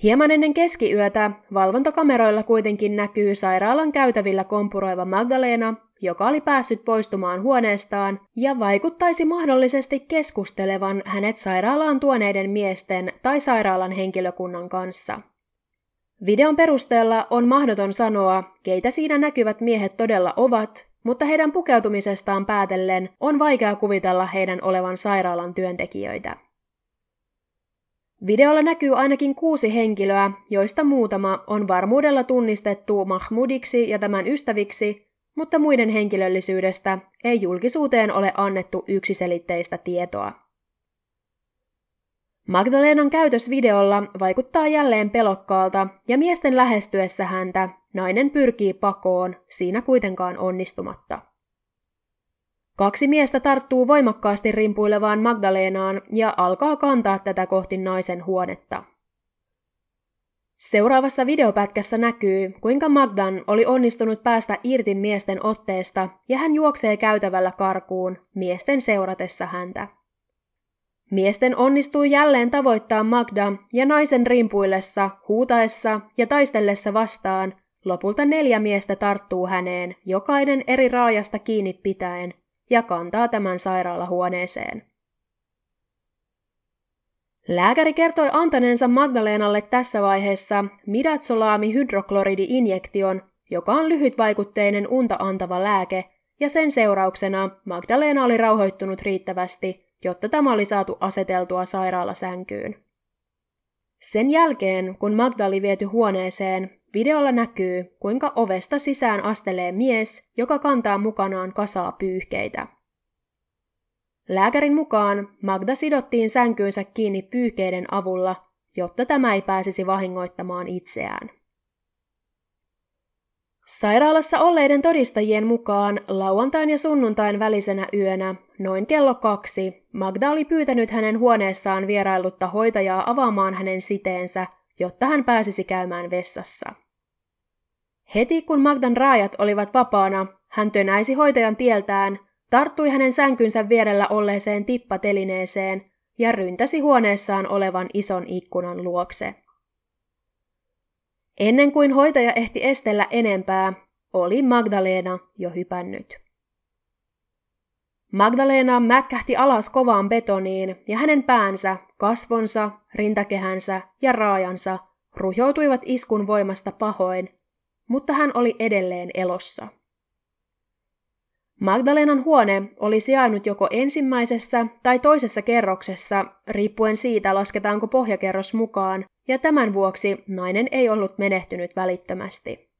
A: Hieman ennen keskiyötä valvontakameroilla kuitenkin näkyy sairaalan käytävillä kompuroiva Magdalena, joka oli päässyt poistumaan huoneestaan ja vaikuttaisi mahdollisesti keskustelevan hänet sairaalaan tuoneiden miesten tai sairaalan henkilökunnan kanssa. Videon perusteella on mahdoton sanoa, keitä siinä näkyvät miehet todella ovat, mutta heidän pukeutumisestaan päätellen on vaikea kuvitella heidän olevan sairaalan työntekijöitä. Videolla näkyy ainakin kuusi henkilöä, joista muutama on varmuudella tunnistettu Mahmudiksi ja tämän ystäviksi, mutta muiden henkilöllisyydestä ei julkisuuteen ole annettu yksiselitteistä tietoa. Magdalenan käytös videolla vaikuttaa jälleen pelokkaalta ja miesten lähestyessä häntä nainen pyrkii pakoon, siinä kuitenkaan onnistumatta. Kaksi miestä tarttuu voimakkaasti rimpuilevaan Magdalenaan ja alkaa kantaa tätä kohti naisen huonetta. Seuraavassa videopätkässä näkyy, kuinka Magdan oli onnistunut päästä irti miesten otteesta ja hän juoksee käytävällä karkuun, miesten seuratessa häntä. Miesten onnistuu jälleen tavoittaa Magda ja naisen rimpuillessa, huutaessa ja taistellessa vastaan, lopulta neljä miestä tarttuu häneen, jokainen eri raajasta kiinni pitäen, ja kantaa tämän sairaalahuoneeseen. Lääkäri kertoi antaneensa Magdalenalle tässä vaiheessa midatsolaami-hydrokloridi-injektion, joka on lyhytvaikutteinen unta antava lääke, ja sen seurauksena Magdalena oli rauhoittunut riittävästi, jotta tämä oli saatu aseteltua sairaalasänkyyn. Sen jälkeen, kun Magda oli viety huoneeseen, videolla näkyy, kuinka ovesta sisään astelee mies, joka kantaa mukanaan kasaa pyyhkeitä. Lääkärin mukaan Magda sidottiin sänkyynsä kiinni pyyhkeiden avulla, jotta tämä ei pääsisi vahingoittamaan itseään. Sairaalassa olleiden todistajien mukaan lauantain ja sunnuntain välisenä yönä, noin kello kaksi, Magda oli pyytänyt hänen huoneessaan vieraillutta hoitajaa avaamaan hänen siteensä, jotta hän pääsisi käymään vessassa. Heti kun Magdan raajat olivat vapaana, hän tönäisi hoitajan tieltään tarttui hänen sänkynsä vierellä olleeseen tippatelineeseen ja ryntäsi huoneessaan olevan ison ikkunan luokse. Ennen kuin hoitaja ehti estellä enempää, oli Magdalena jo hypännyt. Magdalena mätkähti alas kovaan betoniin ja hänen päänsä, kasvonsa, rintakehänsä ja raajansa ruhjoutuivat iskun voimasta pahoin, mutta hän oli edelleen elossa. Magdalenan huone oli sijainnut joko ensimmäisessä tai toisessa kerroksessa, riippuen siitä lasketaanko pohjakerros mukaan, ja tämän vuoksi nainen ei ollut menehtynyt välittömästi.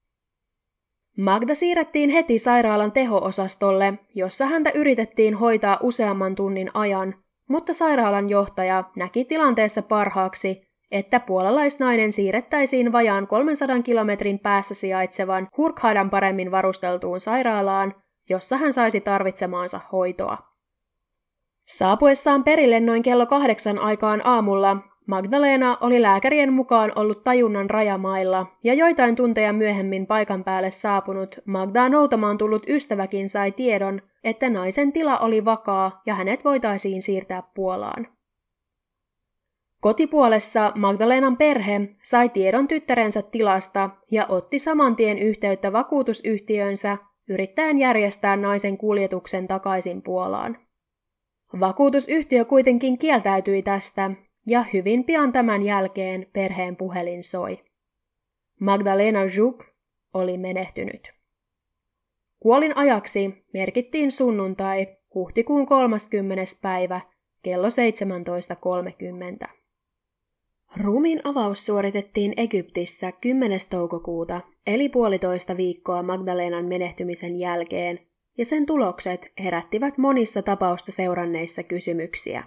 A: Magda siirrettiin heti sairaalan teho-osastolle, jossa häntä yritettiin hoitaa useamman tunnin ajan, mutta sairaalan johtaja näki tilanteessa parhaaksi, että puolalaisnainen siirrettäisiin vajaan 300 kilometrin päässä sijaitsevan Hurkhadan paremmin varusteltuun sairaalaan, jossa hän saisi tarvitsemaansa hoitoa. Saapuessaan perille noin kello kahdeksan aikaan aamulla Magdalena oli lääkärien mukaan ollut tajunnan rajamailla, ja joitain tunteja myöhemmin paikan päälle saapunut Magdaa noutamaan tullut ystäväkin sai tiedon, että naisen tila oli vakaa ja hänet voitaisiin siirtää Puolaan. Kotipuolessa Magdalenan perhe sai tiedon tyttärensä tilasta ja otti saman tien yhteyttä vakuutusyhtiönsä yrittäen järjestää naisen kuljetuksen takaisin Puolaan. Vakuutusyhtiö kuitenkin kieltäytyi tästä ja hyvin pian tämän jälkeen perheen puhelin soi. Magdalena Juk oli menehtynyt. Kuolin ajaksi merkittiin sunnuntai huhtikuun 30. päivä kello 17.30. Ruumiin avaus suoritettiin Egyptissä 10. toukokuuta, eli puolitoista viikkoa Magdalenan menehtymisen jälkeen, ja sen tulokset herättivät monissa tapausta seuranneissa kysymyksiä.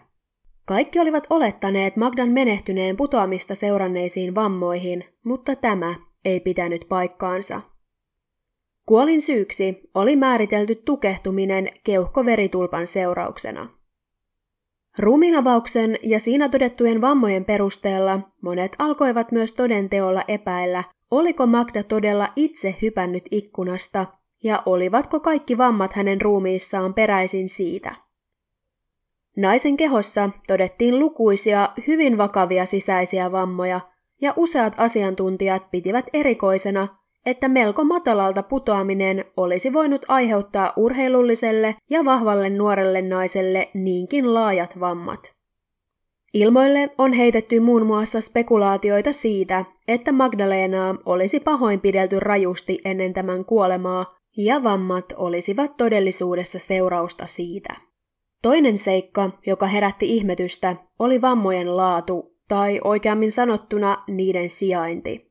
A: Kaikki olivat olettaneet Magdan menehtyneen putoamista seuranneisiin vammoihin, mutta tämä ei pitänyt paikkaansa. Kuolin syyksi oli määritelty tukehtuminen keuhkoveritulpan seurauksena. Ruumiinavauksen ja siinä todettujen vammojen perusteella monet alkoivat myös todenteolla epäillä, oliko Magda todella itse hypännyt ikkunasta ja olivatko kaikki vammat hänen ruumiissaan peräisin siitä. Naisen kehossa todettiin lukuisia hyvin vakavia sisäisiä vammoja, ja useat asiantuntijat pitivät erikoisena, että melko matalalta putoaminen olisi voinut aiheuttaa urheilulliselle ja vahvalle nuorelle naiselle niinkin laajat vammat. Ilmoille on heitetty muun muassa spekulaatioita siitä, että Magdalenaa olisi pahoinpidelty rajusti ennen tämän kuolemaa, ja vammat olisivat todellisuudessa seurausta siitä. Toinen seikka, joka herätti ihmetystä, oli vammojen laatu, tai oikeammin sanottuna niiden sijainti.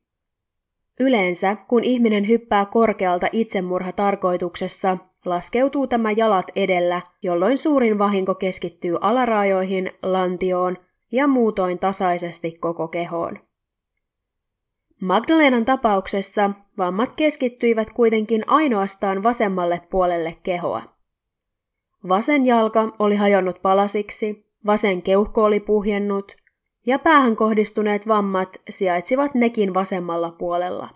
A: Yleensä, kun ihminen hyppää korkealta itsemurha tarkoituksessa, laskeutuu tämä jalat edellä, jolloin suurin vahinko keskittyy alaraajoihin, lantioon ja muutoin tasaisesti koko kehoon. Magdalenan tapauksessa vammat keskittyivät kuitenkin ainoastaan vasemmalle puolelle kehoa. Vasen jalka oli hajonnut palasiksi, vasen keuhko oli puhjennut ja päähän kohdistuneet vammat sijaitsivat nekin vasemmalla puolella.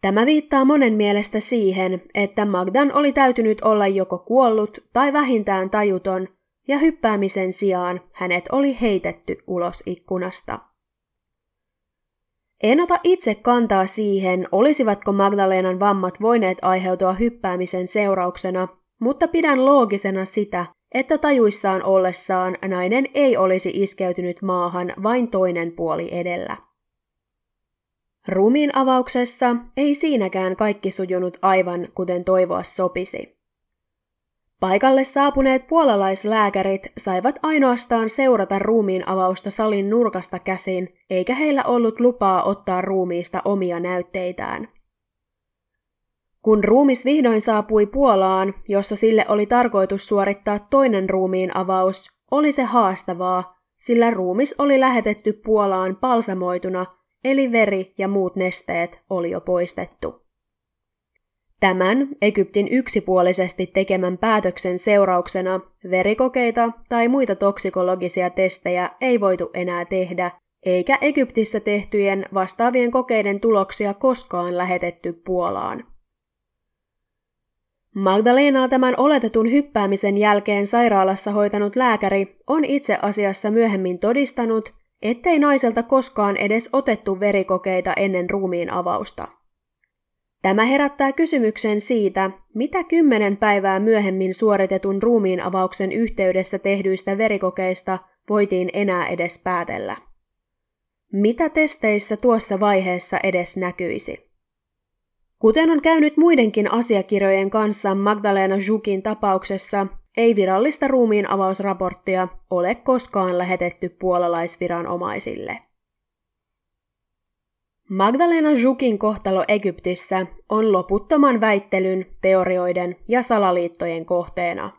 A: Tämä viittaa monen mielestä siihen, että Magdan oli täytynyt olla joko kuollut tai vähintään tajuton, ja hyppäämisen sijaan hänet oli heitetty ulos ikkunasta. En ota itse kantaa siihen, olisivatko Magdalenan vammat voineet aiheutua hyppäämisen seurauksena mutta pidän loogisena sitä, että tajuissaan ollessaan nainen ei olisi iskeytynyt maahan vain toinen puoli edellä. Ruumiin avauksessa ei siinäkään kaikki sujunut aivan kuten toivoa sopisi. Paikalle saapuneet puolalaislääkärit saivat ainoastaan seurata ruumiin avausta salin nurkasta käsin, eikä heillä ollut lupaa ottaa ruumiista omia näytteitään. Kun ruumis vihdoin saapui Puolaan, jossa sille oli tarkoitus suorittaa toinen ruumiin avaus, oli se haastavaa, sillä ruumis oli lähetetty Puolaan palsamoituna, eli veri ja muut nesteet oli jo poistettu. Tämän Egyptin yksipuolisesti tekemän päätöksen seurauksena verikokeita tai muita toksikologisia testejä ei voitu enää tehdä, eikä Egyptissä tehtyjen vastaavien kokeiden tuloksia koskaan lähetetty Puolaan. Magdalenaa tämän oletetun hyppäämisen jälkeen sairaalassa hoitanut lääkäri on itse asiassa myöhemmin todistanut, ettei naiselta koskaan edes otettu verikokeita ennen ruumiin avausta. Tämä herättää kysymyksen siitä, mitä kymmenen päivää myöhemmin suoritetun ruumiin avauksen yhteydessä tehdyistä verikokeista voitiin enää edes päätellä. Mitä testeissä tuossa vaiheessa edes näkyisi? Kuten on käynyt muidenkin asiakirjojen kanssa Magdalena Jukin tapauksessa, ei virallista ruumiin avausraporttia ole koskaan lähetetty puolalaisviranomaisille. Magdalena Jukin kohtalo Egyptissä on loputtoman väittelyn, teorioiden ja salaliittojen kohteena.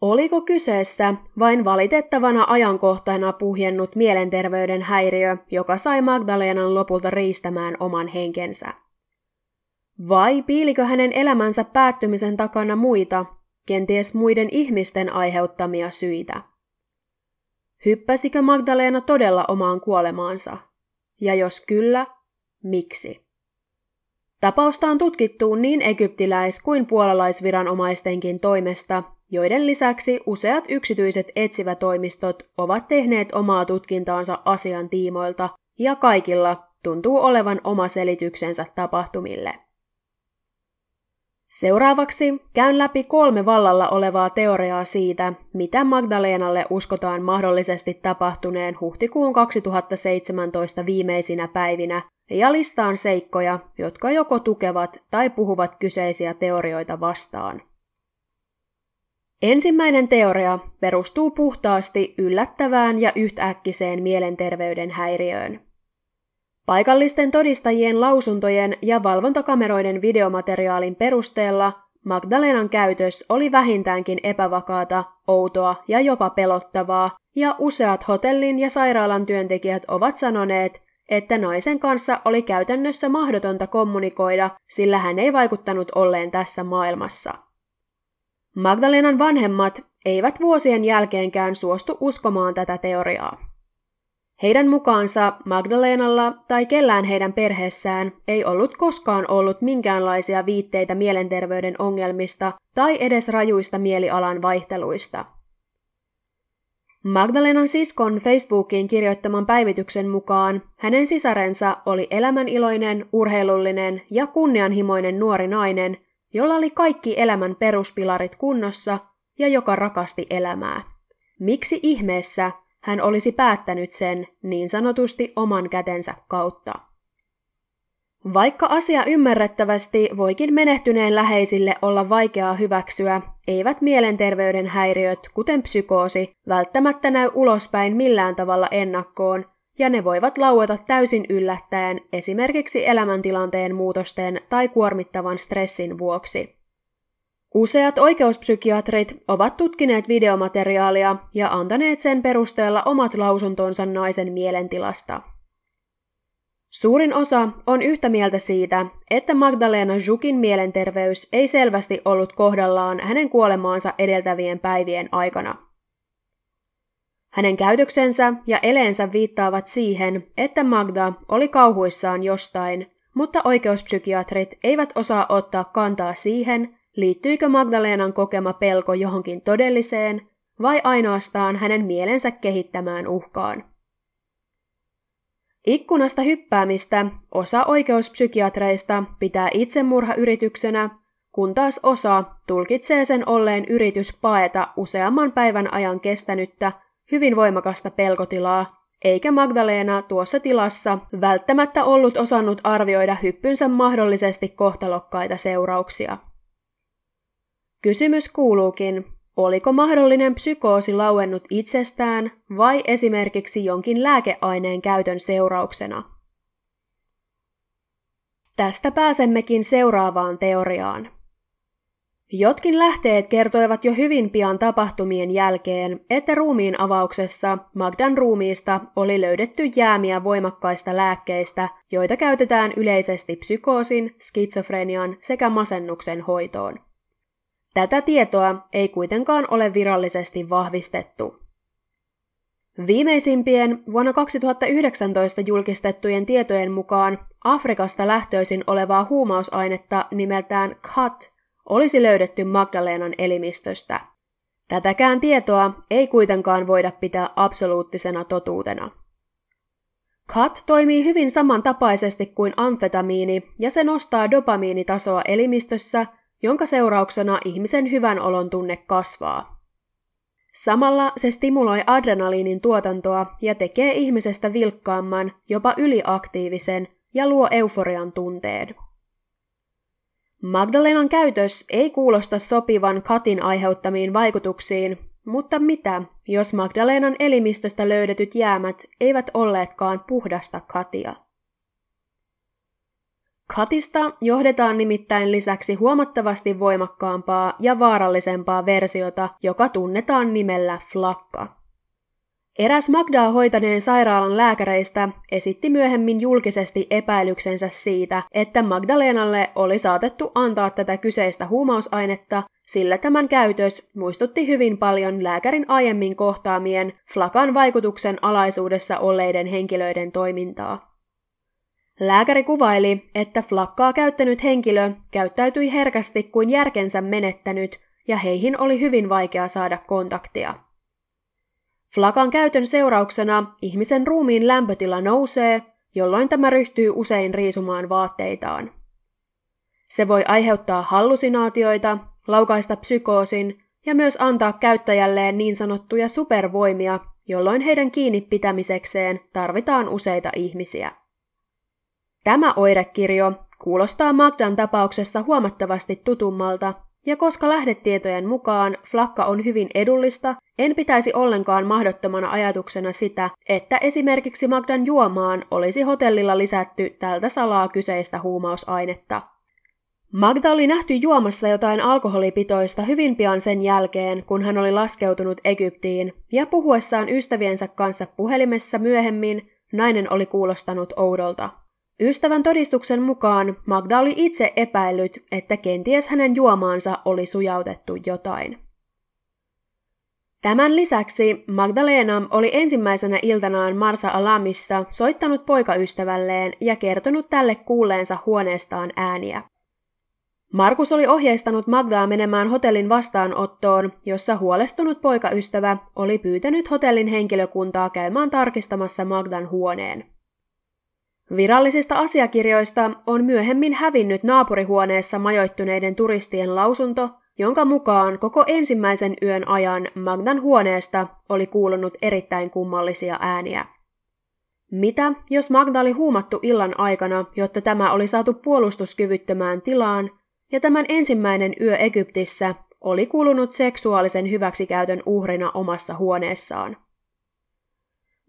A: Oliko kyseessä vain valitettavana ajankohtana puhjennut mielenterveyden häiriö, joka sai Magdalenan lopulta riistämään oman henkensä? Vai piilikö hänen elämänsä päättymisen takana muita, kenties muiden ihmisten aiheuttamia syitä? Hyppäsikö Magdalena todella omaan kuolemaansa? Ja jos kyllä, miksi? Tapausta on tutkittu niin egyptiläis- kuin puolalaisviranomaistenkin toimesta, joiden lisäksi useat yksityiset etsivätoimistot ovat tehneet omaa tutkintaansa asian tiimoilta, ja kaikilla tuntuu olevan oma selityksensä tapahtumille. Seuraavaksi käyn läpi kolme vallalla olevaa teoriaa siitä, mitä Magdalenalle uskotaan mahdollisesti tapahtuneen huhtikuun 2017 viimeisinä päivinä, ja listaan seikkoja, jotka joko tukevat tai puhuvat kyseisiä teorioita vastaan. Ensimmäinen teoria perustuu puhtaasti yllättävään ja yhtäkkiseen mielenterveyden häiriöön. Paikallisten todistajien lausuntojen ja valvontakameroiden videomateriaalin perusteella Magdalenan käytös oli vähintäänkin epävakaata, outoa ja jopa pelottavaa, ja useat hotellin ja sairaalan työntekijät ovat sanoneet, että naisen kanssa oli käytännössä mahdotonta kommunikoida, sillä hän ei vaikuttanut olleen tässä maailmassa. Magdalenan vanhemmat eivät vuosien jälkeenkään suostu uskomaan tätä teoriaa. Heidän mukaansa Magdalenalla tai kellään heidän perheessään ei ollut koskaan ollut minkäänlaisia viitteitä mielenterveyden ongelmista tai edes rajuista mielialan vaihteluista. Magdalenan siskon Facebookiin kirjoittaman päivityksen mukaan hänen sisarensa oli elämäniloinen, urheilullinen ja kunnianhimoinen nuori nainen, jolla oli kaikki elämän peruspilarit kunnossa ja joka rakasti elämää. Miksi ihmeessä hän olisi päättänyt sen niin sanotusti oman kätensä kautta. Vaikka asia ymmärrettävästi voikin menehtyneen läheisille olla vaikeaa hyväksyä, eivät mielenterveyden häiriöt, kuten psykoosi, välttämättä näy ulospäin millään tavalla ennakkoon, ja ne voivat laueta täysin yllättäen esimerkiksi elämäntilanteen muutosten tai kuormittavan stressin vuoksi. Useat oikeuspsykiatrit ovat tutkineet videomateriaalia ja antaneet sen perusteella omat lausuntonsa naisen mielentilasta. Suurin osa on yhtä mieltä siitä, että Magdalena Jukin mielenterveys ei selvästi ollut kohdallaan hänen kuolemaansa edeltävien päivien aikana. Hänen käytöksensä ja eleensä viittaavat siihen, että Magda oli kauhuissaan jostain, mutta oikeuspsykiatrit eivät osaa ottaa kantaa siihen, Liittyykö Magdalenan kokema pelko johonkin todelliseen vai ainoastaan hänen mielensä kehittämään uhkaan? Ikkunasta hyppäämistä osa oikeuspsykiatreista pitää itsemurhayrityksenä, kun taas osa tulkitsee sen olleen yritys paeta useamman päivän ajan kestänyttä, hyvin voimakasta pelkotilaa, eikä Magdalena tuossa tilassa välttämättä ollut osannut arvioida hyppynsä mahdollisesti kohtalokkaita seurauksia. Kysymys kuuluukin, oliko mahdollinen psykoosi lauennut itsestään vai esimerkiksi jonkin lääkeaineen käytön seurauksena? Tästä pääsemmekin seuraavaan teoriaan. Jotkin lähteet kertoivat jo hyvin pian tapahtumien jälkeen, että ruumiin avauksessa Magdan ruumiista oli löydetty jäämiä voimakkaista lääkkeistä, joita käytetään yleisesti psykoosin, skitsofrenian sekä masennuksen hoitoon. Tätä tietoa ei kuitenkaan ole virallisesti vahvistettu. Viimeisimpien vuonna 2019 julkistettujen tietojen mukaan Afrikasta lähtöisin olevaa huumausainetta nimeltään KAT olisi löydetty Magdalenan elimistöstä. Tätäkään tietoa ei kuitenkaan voida pitää absoluuttisena totuutena. KAT toimii hyvin samantapaisesti kuin amfetamiini ja se nostaa dopamiinitasoa elimistössä – jonka seurauksena ihmisen hyvän olon tunne kasvaa. Samalla se stimuloi adrenaliinin tuotantoa ja tekee ihmisestä vilkkaamman, jopa yliaktiivisen ja luo euforian tunteen. Magdalenan käytös ei kuulosta sopivan katin aiheuttamiin vaikutuksiin, mutta mitä, jos Magdalenan elimistöstä löydetyt jäämät eivät olleetkaan puhdasta katia? Katista johdetaan nimittäin lisäksi huomattavasti voimakkaampaa ja vaarallisempaa versiota, joka tunnetaan nimellä flakka. Eräs Magdaa hoitaneen sairaalan lääkäreistä esitti myöhemmin julkisesti epäilyksensä siitä, että Magdalenalle oli saatettu antaa tätä kyseistä huumausainetta, sillä tämän käytös muistutti hyvin paljon lääkärin aiemmin kohtaamien flakan vaikutuksen alaisuudessa olleiden henkilöiden toimintaa. Lääkäri kuvaili, että flakkaa käyttänyt henkilö käyttäytyi herkästi kuin järkensä menettänyt ja heihin oli hyvin vaikea saada kontaktia. Flakan käytön seurauksena ihmisen ruumiin lämpötila nousee, jolloin tämä ryhtyy usein riisumaan vaatteitaan. Se voi aiheuttaa hallusinaatioita, laukaista psykoosin ja myös antaa käyttäjälleen niin sanottuja supervoimia, jolloin heidän kiinni pitämisekseen tarvitaan useita ihmisiä. Tämä oirekirjo kuulostaa Magdan tapauksessa huomattavasti tutummalta, ja koska lähdetietojen mukaan flakka on hyvin edullista, en pitäisi ollenkaan mahdottomana ajatuksena sitä, että esimerkiksi Magdan juomaan olisi hotellilla lisätty tältä salaa kyseistä huumausainetta. Magda oli nähty juomassa jotain alkoholipitoista hyvin pian sen jälkeen, kun hän oli laskeutunut Egyptiin, ja puhuessaan ystäviensä kanssa puhelimessa myöhemmin nainen oli kuulostanut oudolta. Ystävän todistuksen mukaan Magda oli itse epäillyt, että kenties hänen juomaansa oli sujautettu jotain. Tämän lisäksi Magdalena oli ensimmäisenä iltanaan Marsa Alamissa soittanut poikaystävälleen ja kertonut tälle kuulleensa huoneestaan ääniä. Markus oli ohjeistanut Magdaa menemään hotellin vastaanottoon, jossa huolestunut poikaystävä oli pyytänyt hotellin henkilökuntaa käymään tarkistamassa Magdan huoneen. Virallisista asiakirjoista on myöhemmin hävinnyt naapurihuoneessa majoittuneiden turistien lausunto, jonka mukaan koko ensimmäisen yön ajan Magdan huoneesta oli kuulunut erittäin kummallisia ääniä. Mitä, jos Magda oli huumattu illan aikana, jotta tämä oli saatu puolustuskyvyttömään tilaan, ja tämän ensimmäinen yö Egyptissä oli kulunut seksuaalisen hyväksikäytön uhrina omassa huoneessaan?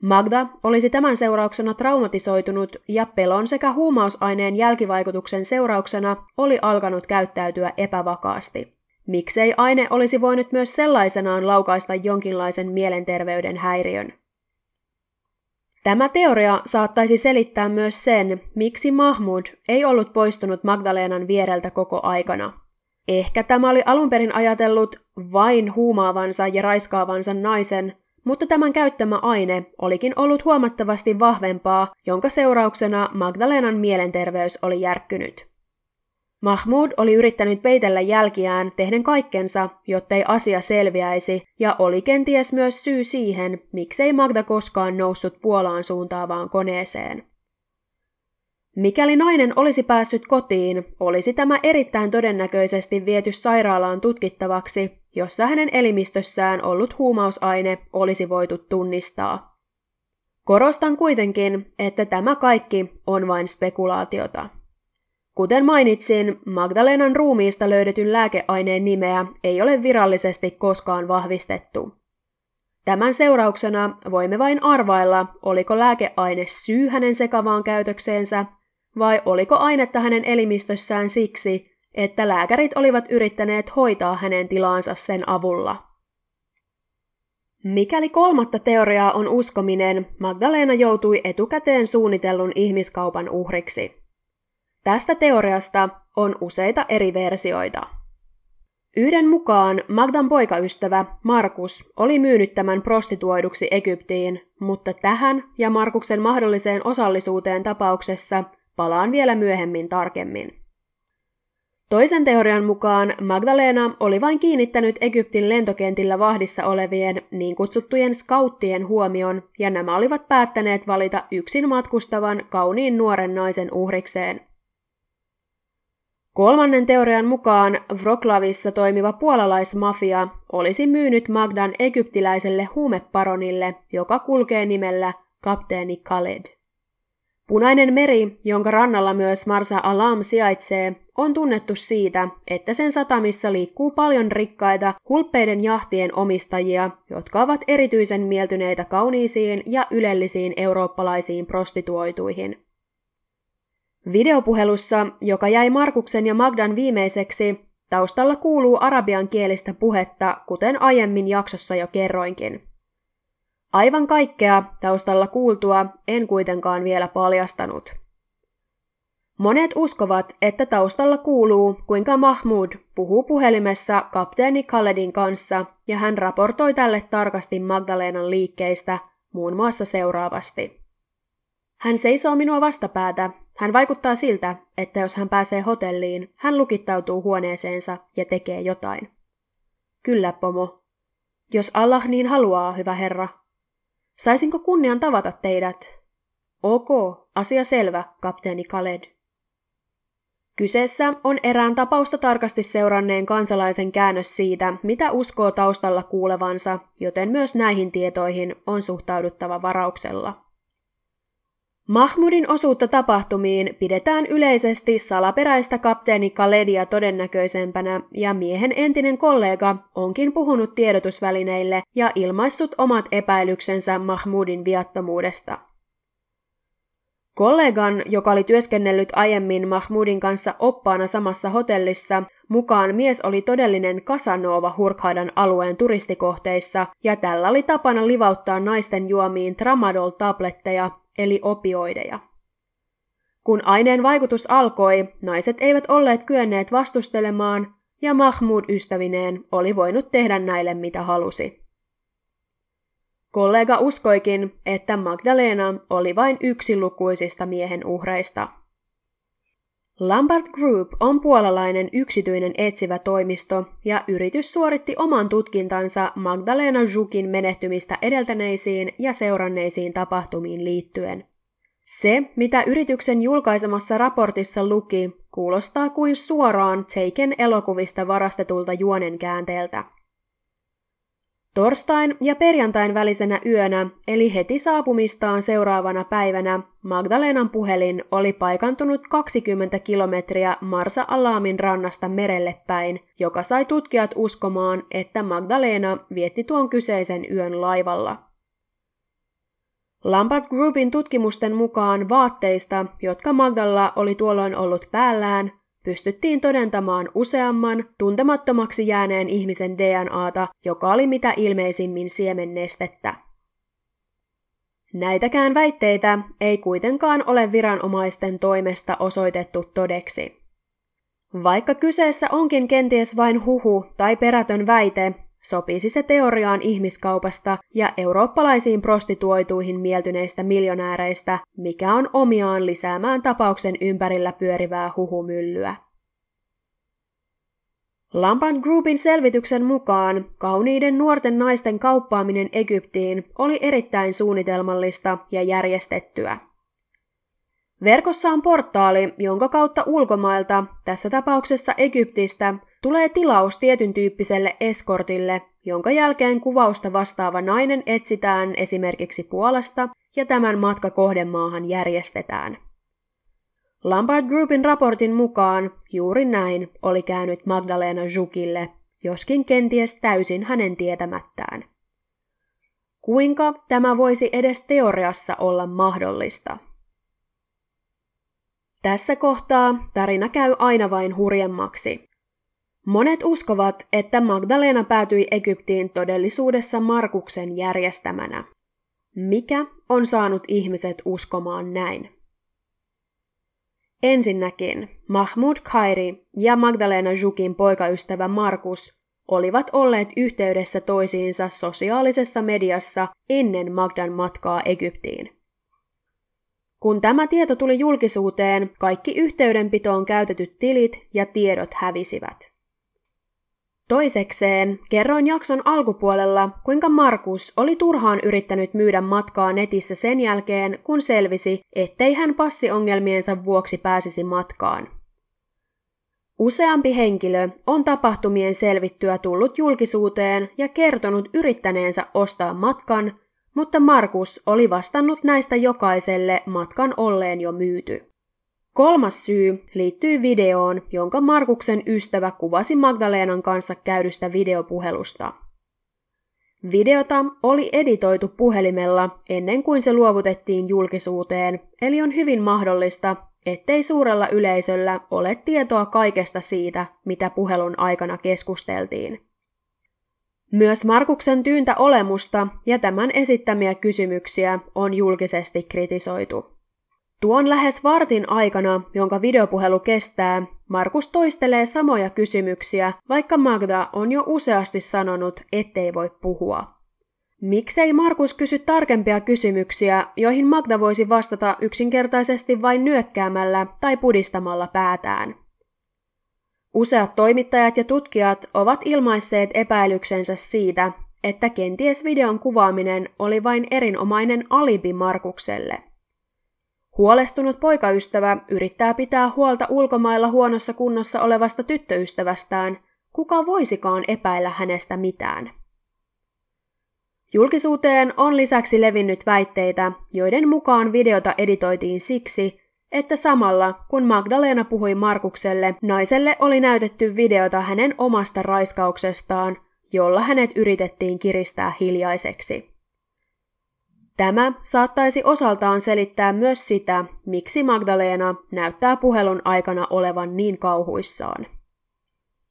A: Magda olisi tämän seurauksena traumatisoitunut ja pelon sekä huumausaineen jälkivaikutuksen seurauksena oli alkanut käyttäytyä epävakaasti. Miksei aine olisi voinut myös sellaisenaan laukaista jonkinlaisen mielenterveyden häiriön? Tämä teoria saattaisi selittää myös sen, miksi Mahmud ei ollut poistunut Magdalenan viereltä koko aikana. Ehkä tämä oli alun perin ajatellut vain huumaavansa ja raiskaavansa naisen, mutta tämän käyttämä aine olikin ollut huomattavasti vahvempaa, jonka seurauksena Magdalenan mielenterveys oli järkkynyt. Mahmud oli yrittänyt peitellä jälkiään tehden kaikkensa, jottei asia selviäisi, ja oli kenties myös syy siihen, miksei Magda koskaan noussut Puolaan suuntaavaan koneeseen. Mikäli nainen olisi päässyt kotiin, olisi tämä erittäin todennäköisesti viety sairaalaan tutkittavaksi, jossa hänen elimistössään ollut huumausaine olisi voitu tunnistaa. Korostan kuitenkin, että tämä kaikki on vain spekulaatiota. Kuten mainitsin, Magdalenan ruumiista löydetyn lääkeaineen nimeä ei ole virallisesti koskaan vahvistettu. Tämän seurauksena voimme vain arvailla, oliko lääkeaine syy hänen sekavaan käytökseensä, vai oliko ainetta hänen elimistössään siksi, että lääkärit olivat yrittäneet hoitaa hänen tilaansa sen avulla. Mikäli kolmatta teoriaa on uskominen, Magdalena joutui etukäteen suunnitellun ihmiskaupan uhriksi. Tästä teoriasta on useita eri versioita. Yhden mukaan Magdan poikaystävä Markus oli myynyt tämän prostituoiduksi Egyptiin, mutta tähän ja Markuksen mahdolliseen osallisuuteen tapauksessa palaan vielä myöhemmin tarkemmin. Toisen teorian mukaan Magdalena oli vain kiinnittänyt Egyptin lentokentillä vahdissa olevien niin kutsuttujen skauttien huomion, ja nämä olivat päättäneet valita yksin matkustavan kauniin nuoren naisen uhrikseen. Kolmannen teorian mukaan Vroklavissa toimiva puolalaismafia olisi myynyt Magdan egyptiläiselle huumeparonille, joka kulkee nimellä kapteeni Khaled. Punainen meri, jonka rannalla myös Marsa Alam sijaitsee, on tunnettu siitä, että sen satamissa liikkuu paljon rikkaita hulppeiden jahtien omistajia, jotka ovat erityisen mieltyneitä kauniisiin ja ylellisiin eurooppalaisiin prostituoituihin. Videopuhelussa, joka jäi Markuksen ja Magdan viimeiseksi, taustalla kuuluu arabian kielistä puhetta, kuten aiemmin jaksossa jo kerroinkin. Aivan kaikkea taustalla kuultua en kuitenkaan vielä paljastanut. Monet uskovat, että taustalla kuuluu, kuinka Mahmud puhuu puhelimessa kapteeni Khaledin kanssa ja hän raportoi tälle tarkasti Magdalenan liikkeistä muun muassa seuraavasti. Hän seisoo minua vastapäätä. Hän vaikuttaa siltä, että jos hän pääsee hotelliin, hän lukittautuu huoneeseensa ja tekee jotain. Kyllä, pomo. Jos Allah niin haluaa, hyvä herra. Saisinko kunnian tavata teidät? Ok, asia selvä, kapteeni Khaled. Kyseessä on erään tapausta tarkasti seuranneen kansalaisen käännös siitä, mitä uskoo taustalla kuulevansa, joten myös näihin tietoihin on suhtauduttava varauksella. Mahmudin osuutta tapahtumiin pidetään yleisesti salaperäistä kapteeni Kaledia todennäköisempänä ja miehen entinen kollega onkin puhunut tiedotusvälineille ja ilmaissut omat epäilyksensä Mahmudin viattomuudesta. Kollegan, joka oli työskennellyt aiemmin Mahmudin kanssa oppaana samassa hotellissa, mukaan mies oli todellinen Casanova Hurkhadan alueen turistikohteissa ja tällä oli tapana livauttaa naisten juomiin tramadol-tabletteja eli opioideja. Kun aineen vaikutus alkoi, naiset eivät olleet kyenneet vastustelemaan ja Mahmud ystävineen oli voinut tehdä näille mitä halusi. Kollega uskoikin, että Magdalena oli vain yksi lukuisista miehen uhreista. Lambert Group on puolalainen yksityinen etsivä toimisto ja yritys suoritti oman tutkintansa Magdalena Jukin menehtymistä edeltäneisiin ja seuranneisiin tapahtumiin liittyen. Se, mitä yrityksen julkaisemassa raportissa luki, kuulostaa kuin suoraan Taken elokuvista varastetulta juonen käänteeltä. Torstain ja perjantain välisenä yönä, eli heti saapumistaan seuraavana päivänä, Magdalenan puhelin oli paikantunut 20 kilometriä Marsa Alamin rannasta merelle päin, joka sai tutkijat uskomaan, että Magdalena vietti tuon kyseisen yön laivalla. Lampard Groupin tutkimusten mukaan vaatteista, jotka Magdalla oli tuolloin ollut päällään, pystyttiin todentamaan useamman tuntemattomaksi jääneen ihmisen DNAta, joka oli mitä ilmeisimmin siemennestettä. Näitäkään väitteitä ei kuitenkaan ole viranomaisten toimesta osoitettu todeksi. Vaikka kyseessä onkin kenties vain huhu tai perätön väite, sopisi se teoriaan ihmiskaupasta ja eurooppalaisiin prostituoituihin mieltyneistä miljonääreistä, mikä on omiaan lisäämään tapauksen ympärillä pyörivää huhumyllyä. Lampard Groupin selvityksen mukaan kauniiden nuorten naisten kauppaaminen Egyptiin oli erittäin suunnitelmallista ja järjestettyä. Verkossa on portaali, jonka kautta ulkomailta, tässä tapauksessa Egyptistä, tulee tilaus tietyn tyyppiselle eskortille, jonka jälkeen kuvausta vastaava nainen etsitään esimerkiksi Puolasta ja tämän matka kohdemaahan järjestetään. Lampard Groupin raportin mukaan juuri näin oli käynyt Magdalena Jukille, joskin kenties täysin hänen tietämättään. Kuinka tämä voisi edes teoriassa olla mahdollista? Tässä kohtaa tarina käy aina vain hurjemmaksi. Monet uskovat, että Magdalena päätyi Egyptiin todellisuudessa Markuksen järjestämänä. Mikä on saanut ihmiset uskomaan näin? Ensinnäkin Mahmoud Khairi ja Magdalena Jukin poikaystävä Markus olivat olleet yhteydessä toisiinsa sosiaalisessa mediassa ennen Magdan matkaa Egyptiin. Kun tämä tieto tuli julkisuuteen, kaikki yhteydenpitoon käytetyt tilit ja tiedot hävisivät. Toisekseen kerroin jakson alkupuolella, kuinka Markus oli turhaan yrittänyt myydä matkaa netissä sen jälkeen, kun selvisi, ettei hän passiongelmiensa vuoksi pääsisi matkaan. Useampi henkilö on tapahtumien selvittyä tullut julkisuuteen ja kertonut yrittäneensä ostaa matkan, mutta Markus oli vastannut näistä jokaiselle matkan olleen jo myyty. Kolmas syy liittyy videoon, jonka Markuksen ystävä kuvasi Magdalenan kanssa käydystä videopuhelusta. Videota oli editoitu puhelimella ennen kuin se luovutettiin julkisuuteen, eli on hyvin mahdollista, ettei suurella yleisöllä ole tietoa kaikesta siitä, mitä puhelun aikana keskusteltiin. Myös Markuksen tyyntä olemusta ja tämän esittämiä kysymyksiä on julkisesti kritisoitu. Tuon lähes vartin aikana, jonka videopuhelu kestää, Markus toistelee samoja kysymyksiä, vaikka Magda on jo useasti sanonut, ettei voi puhua. Miksei Markus kysy tarkempia kysymyksiä, joihin Magda voisi vastata yksinkertaisesti vain nyökkäämällä tai pudistamalla päätään? Useat toimittajat ja tutkijat ovat ilmaisseet epäilyksensä siitä, että kenties videon kuvaaminen oli vain erinomainen alibi Markukselle. Huolestunut poikaystävä yrittää pitää huolta ulkomailla huonossa kunnossa olevasta tyttöystävästään, kuka voisikaan epäillä hänestä mitään. Julkisuuteen on lisäksi levinnyt väitteitä, joiden mukaan videota editoitiin siksi, että samalla kun Magdalena puhui Markukselle, naiselle oli näytetty videota hänen omasta raiskauksestaan, jolla hänet yritettiin kiristää hiljaiseksi. Tämä saattaisi osaltaan selittää myös sitä, miksi Magdalena näyttää puhelun aikana olevan niin kauhuissaan.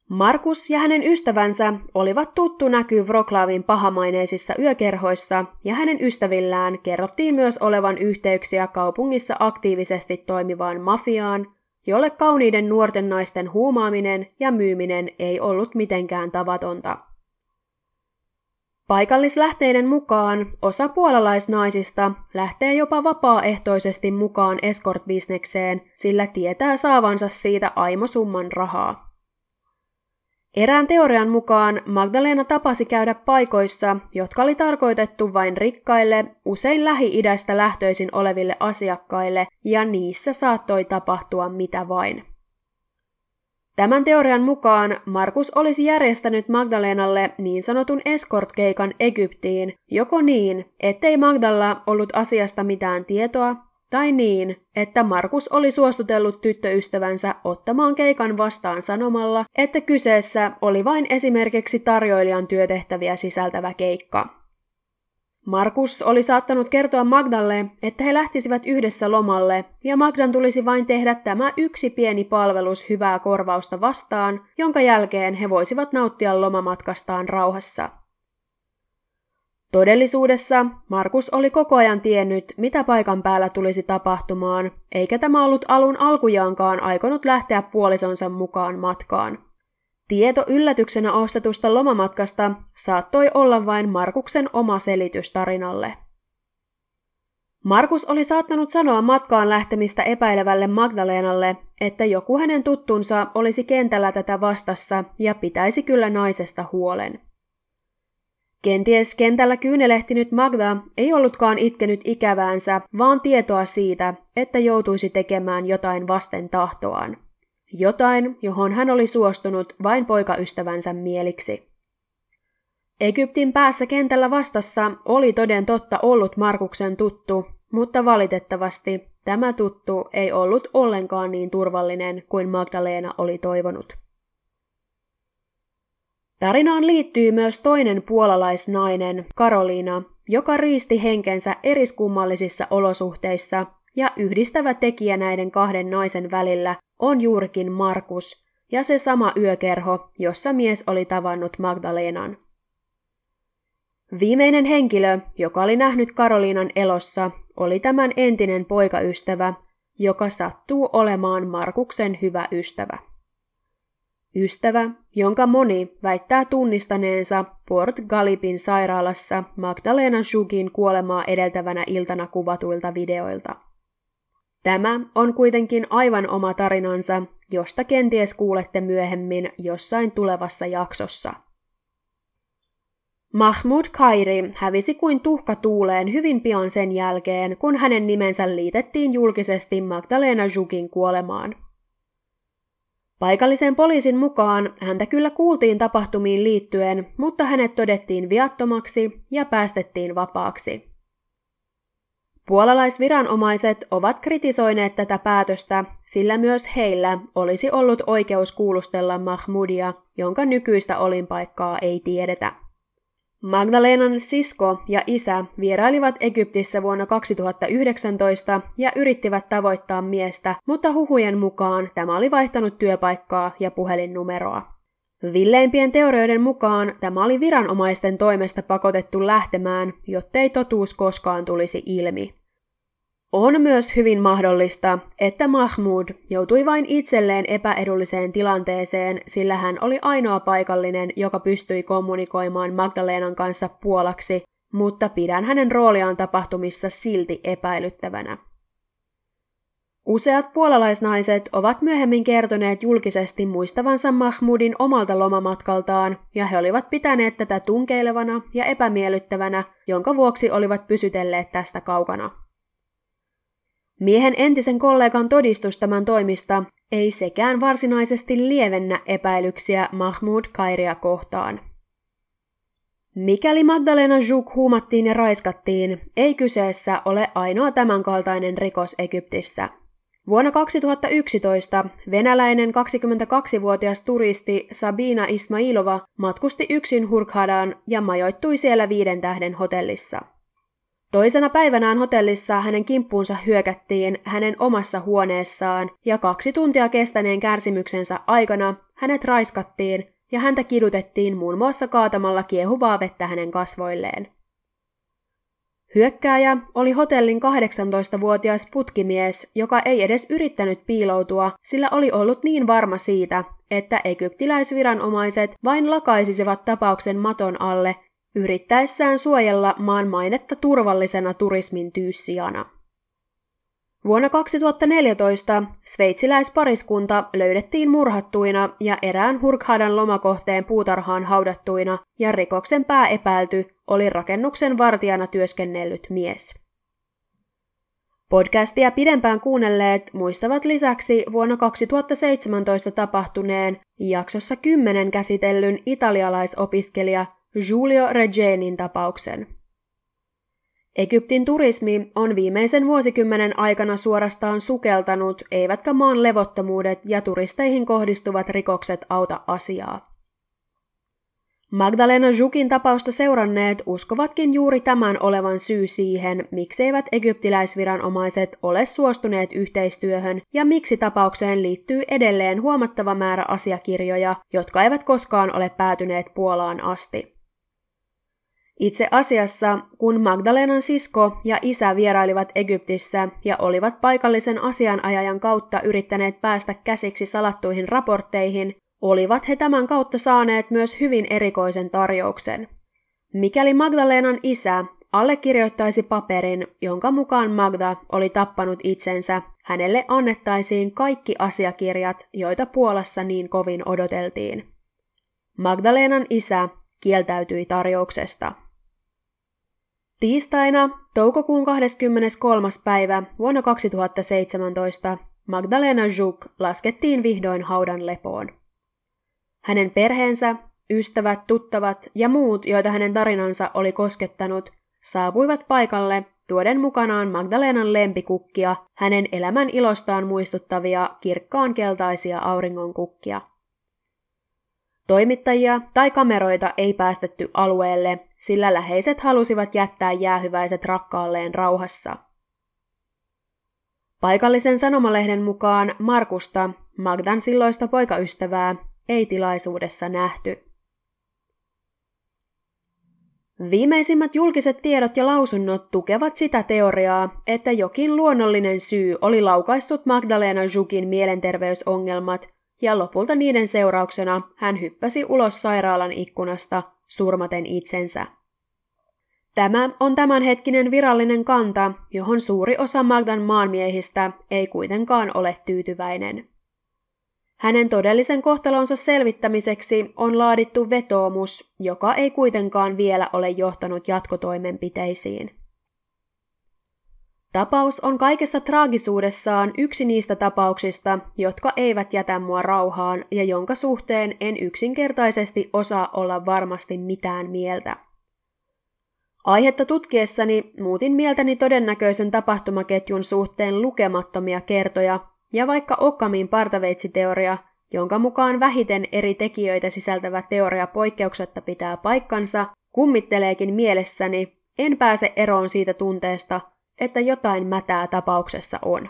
A: Markus ja hänen ystävänsä olivat tuttu näky Wroclawin pahamaineisissa yökerhoissa, ja hänen ystävillään kerrottiin myös olevan yhteyksiä kaupungissa aktiivisesti toimivaan mafiaan, jolle kauniiden nuorten naisten huumaaminen ja myyminen ei ollut mitenkään tavatonta. Paikallislähteiden mukaan osa puolalaisnaisista lähtee jopa vapaaehtoisesti mukaan escort-bisnekseen, sillä tietää saavansa siitä aimosumman rahaa. Erään teorian mukaan Magdalena tapasi käydä paikoissa, jotka oli tarkoitettu vain rikkaille, usein Lähi-idästä lähtöisin oleville asiakkaille, ja niissä saattoi tapahtua mitä vain. Tämän teorian mukaan Markus olisi järjestänyt Magdalenalle niin sanotun escort-keikan Egyptiin, joko niin, ettei Magdalla ollut asiasta mitään tietoa, tai niin, että Markus oli suostutellut tyttöystävänsä ottamaan keikan vastaan sanomalla, että kyseessä oli vain esimerkiksi tarjoilijan työtehtäviä sisältävä keikka. Markus oli saattanut kertoa Magdalle, että he lähtisivät yhdessä lomalle, ja Magdan tulisi vain tehdä tämä yksi pieni palvelus hyvää korvausta vastaan, jonka jälkeen he voisivat nauttia lomamatkastaan rauhassa. Todellisuudessa Markus oli koko ajan tiennyt, mitä paikan päällä tulisi tapahtumaan, eikä tämä ollut alun alkujaankaan aikonut lähteä puolisonsa mukaan matkaan. Tieto yllätyksenä ostetusta lomamatkasta saattoi olla vain Markuksen oma selitys tarinalle. Markus oli saattanut sanoa matkaan lähtemistä epäilevälle Magdalenalle, että joku hänen tuttunsa olisi kentällä tätä vastassa ja pitäisi kyllä naisesta huolen. Kenties kentällä kyynelehtinyt Magda ei ollutkaan itkenyt ikäväänsä, vaan tietoa siitä, että joutuisi tekemään jotain vasten tahtoaan. Jotain, johon hän oli suostunut vain poikaystävänsä mieliksi. Egyptin päässä kentällä vastassa oli toden totta ollut Markuksen tuttu, mutta valitettavasti tämä tuttu ei ollut ollenkaan niin turvallinen kuin Magdalena oli toivonut. Tarinaan liittyy myös toinen puolalaisnainen, Karoliina, joka riisti henkensä eriskummallisissa olosuhteissa, ja yhdistävä tekijä näiden kahden naisen välillä on juurikin Markus ja se sama yökerho, jossa mies oli tavannut Magdalenan. Viimeinen henkilö, joka oli nähnyt Karoliinan elossa, oli tämän entinen poikaystävä, joka sattuu olemaan Markuksen hyvä ystävä. Ystävä, jonka moni väittää tunnistaneensa Port Galipin sairaalassa Magdalena Shugin kuolemaa edeltävänä iltana kuvatuilta videoilta. Tämä on kuitenkin aivan oma tarinansa, josta kenties kuulette myöhemmin jossain tulevassa jaksossa. Mahmud Khairi hävisi kuin tuhka tuuleen hyvin pian sen jälkeen, kun hänen nimensä liitettiin julkisesti Magdalena Jukin kuolemaan. Paikallisen poliisin mukaan häntä kyllä kuultiin tapahtumiin liittyen, mutta hänet todettiin viattomaksi ja päästettiin vapaaksi. Puolalaisviranomaiset ovat kritisoineet tätä päätöstä, sillä myös heillä olisi ollut oikeus kuulustella Mahmudia, jonka nykyistä olinpaikkaa ei tiedetä. Magdalenan sisko ja isä vierailivat Egyptissä vuonna 2019 ja yrittivät tavoittaa miestä, mutta huhujen mukaan tämä oli vaihtanut työpaikkaa ja puhelinnumeroa. Villeimpien teorioiden mukaan tämä oli viranomaisten toimesta pakotettu lähtemään, jottei totuus koskaan tulisi ilmi. On myös hyvin mahdollista, että Mahmud joutui vain itselleen epäedulliseen tilanteeseen, sillä hän oli ainoa paikallinen, joka pystyi kommunikoimaan Magdalenan kanssa puolaksi, mutta pidän hänen rooliaan tapahtumissa silti epäilyttävänä. Useat puolalaisnaiset ovat myöhemmin kertoneet julkisesti muistavansa Mahmudin omalta lomamatkaltaan, ja he olivat pitäneet tätä tunkeilevana ja epämiellyttävänä, jonka vuoksi olivat pysytelleet tästä kaukana. Miehen entisen kollegan todistus tämän toimista ei sekään varsinaisesti lievennä epäilyksiä Mahmoud Kairia kohtaan. Mikäli Magdalena Juk huumattiin ja raiskattiin, ei kyseessä ole ainoa tämänkaltainen rikos Egyptissä. Vuonna 2011 venäläinen 22-vuotias turisti Sabina Ismailova matkusti yksin Hurghadaan ja majoittui siellä viiden tähden hotellissa. Toisena päivänään hotellissa hänen kimppuunsa hyökättiin hänen omassa huoneessaan ja kaksi tuntia kestäneen kärsimyksensä aikana hänet raiskattiin ja häntä kidutettiin muun muassa kaatamalla kiehuvaa vettä hänen kasvoilleen. Hyökkääjä oli hotellin 18-vuotias putkimies, joka ei edes yrittänyt piiloutua, sillä oli ollut niin varma siitä, että egyptiläisviranomaiset vain lakaisisivat tapauksen maton alle yrittäessään suojella maan mainetta turvallisena turismin tyyssijana. Vuonna 2014 sveitsiläispariskunta löydettiin murhattuina ja erään Hurkhadan lomakohteen puutarhaan haudattuina, ja rikoksen pääepäilty oli rakennuksen vartijana työskennellyt mies. Podcastia pidempään kuunnelleet muistavat lisäksi vuonna 2017 tapahtuneen jaksossa 10 käsitellyn italialaisopiskelija Giulio Regenin tapauksen. Egyptin turismi on viimeisen vuosikymmenen aikana suorastaan sukeltanut, eivätkä maan levottomuudet ja turisteihin kohdistuvat rikokset auta asiaa. Magdalena Jukin tapausta seuranneet uskovatkin juuri tämän olevan syy siihen, mikseivät egyptiläisviranomaiset ole suostuneet yhteistyöhön ja miksi tapaukseen liittyy edelleen huomattava määrä asiakirjoja, jotka eivät koskaan ole päätyneet Puolaan asti. Itse asiassa, kun Magdalenan sisko ja isä vierailivat Egyptissä ja olivat paikallisen asianajajan kautta yrittäneet päästä käsiksi salattuihin raportteihin, olivat he tämän kautta saaneet myös hyvin erikoisen tarjouksen. Mikäli Magdalenan isä allekirjoittaisi paperin, jonka mukaan Magda oli tappanut itsensä, hänelle annettaisiin kaikki asiakirjat, joita Puolassa niin kovin odoteltiin. Magdalenan isä kieltäytyi tarjouksesta. Tiistaina, toukokuun 23. päivä vuonna 2017, Magdalena Juk laskettiin vihdoin haudan lepoon. Hänen perheensä, ystävät, tuttavat ja muut, joita hänen tarinansa oli koskettanut, saapuivat paikalle tuoden mukanaan Magdalenan lempikukkia, hänen elämän ilostaan muistuttavia kirkkaan keltaisia auringonkukkia. Toimittajia tai kameroita ei päästetty alueelle, sillä läheiset halusivat jättää jäähyväiset rakkaalleen rauhassa. Paikallisen sanomalehden mukaan Markusta, Magdan silloista poikaystävää, ei tilaisuudessa nähty. Viimeisimmät julkiset tiedot ja lausunnot tukevat sitä teoriaa, että jokin luonnollinen syy oli laukaissut Magdalena Jukin mielenterveysongelmat ja lopulta niiden seurauksena hän hyppäsi ulos sairaalan ikkunasta surmaten itsensä. Tämä on tämänhetkinen virallinen kanta, johon suuri osa Magdan maanmiehistä ei kuitenkaan ole tyytyväinen. Hänen todellisen kohtalonsa selvittämiseksi on laadittu vetoomus, joka ei kuitenkaan vielä ole johtanut jatkotoimenpiteisiin. Tapaus on kaikessa traagisuudessaan yksi niistä tapauksista, jotka eivät jätä mua rauhaan ja jonka suhteen en yksinkertaisesti osaa olla varmasti mitään mieltä. Aihetta tutkiessani muutin mieltäni todennäköisen tapahtumaketjun suhteen lukemattomia kertoja, ja vaikka Okkamin partaveitsiteoria, jonka mukaan vähiten eri tekijöitä sisältävä teoria poikkeuksetta pitää paikkansa, kummitteleekin mielessäni, en pääse eroon siitä tunteesta, että jotain mätää tapauksessa on.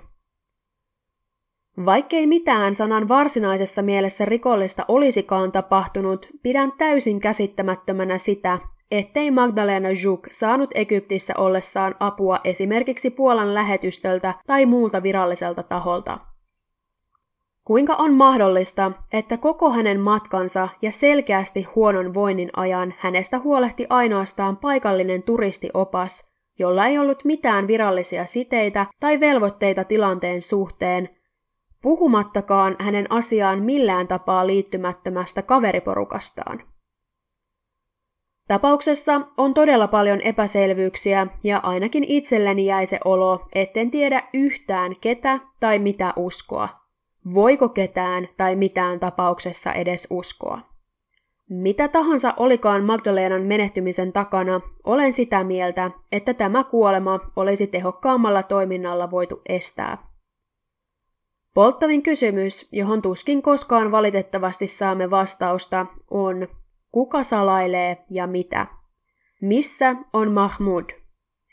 A: Vaikkei mitään sanan varsinaisessa mielessä rikollista olisikaan tapahtunut, pidän täysin käsittämättömänä sitä, ettei Magdalena Juk saanut Egyptissä ollessaan apua esimerkiksi Puolan lähetystöltä tai muulta viralliselta taholta. Kuinka on mahdollista, että koko hänen matkansa ja selkeästi huonon voinnin ajan hänestä huolehti ainoastaan paikallinen turistiopas, jolla ei ollut mitään virallisia siteitä tai velvoitteita tilanteen suhteen, puhumattakaan hänen asiaan millään tapaa liittymättömästä kaveriporukastaan. Tapauksessa on todella paljon epäselvyyksiä ja ainakin itselleni jäi se olo, etten tiedä yhtään ketä tai mitä uskoa. Voiko ketään tai mitään tapauksessa edes uskoa? Mitä tahansa olikaan Magdalenan menehtymisen takana, olen sitä mieltä, että tämä kuolema olisi tehokkaammalla toiminnalla voitu estää. Polttavin kysymys, johon tuskin koskaan valitettavasti saamme vastausta, on, kuka salailee ja mitä? Missä on Mahmud?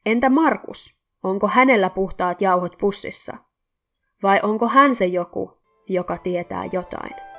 A: Entä Markus? Onko hänellä puhtaat jauhot pussissa? Vai onko hän se joku, joka tietää jotain?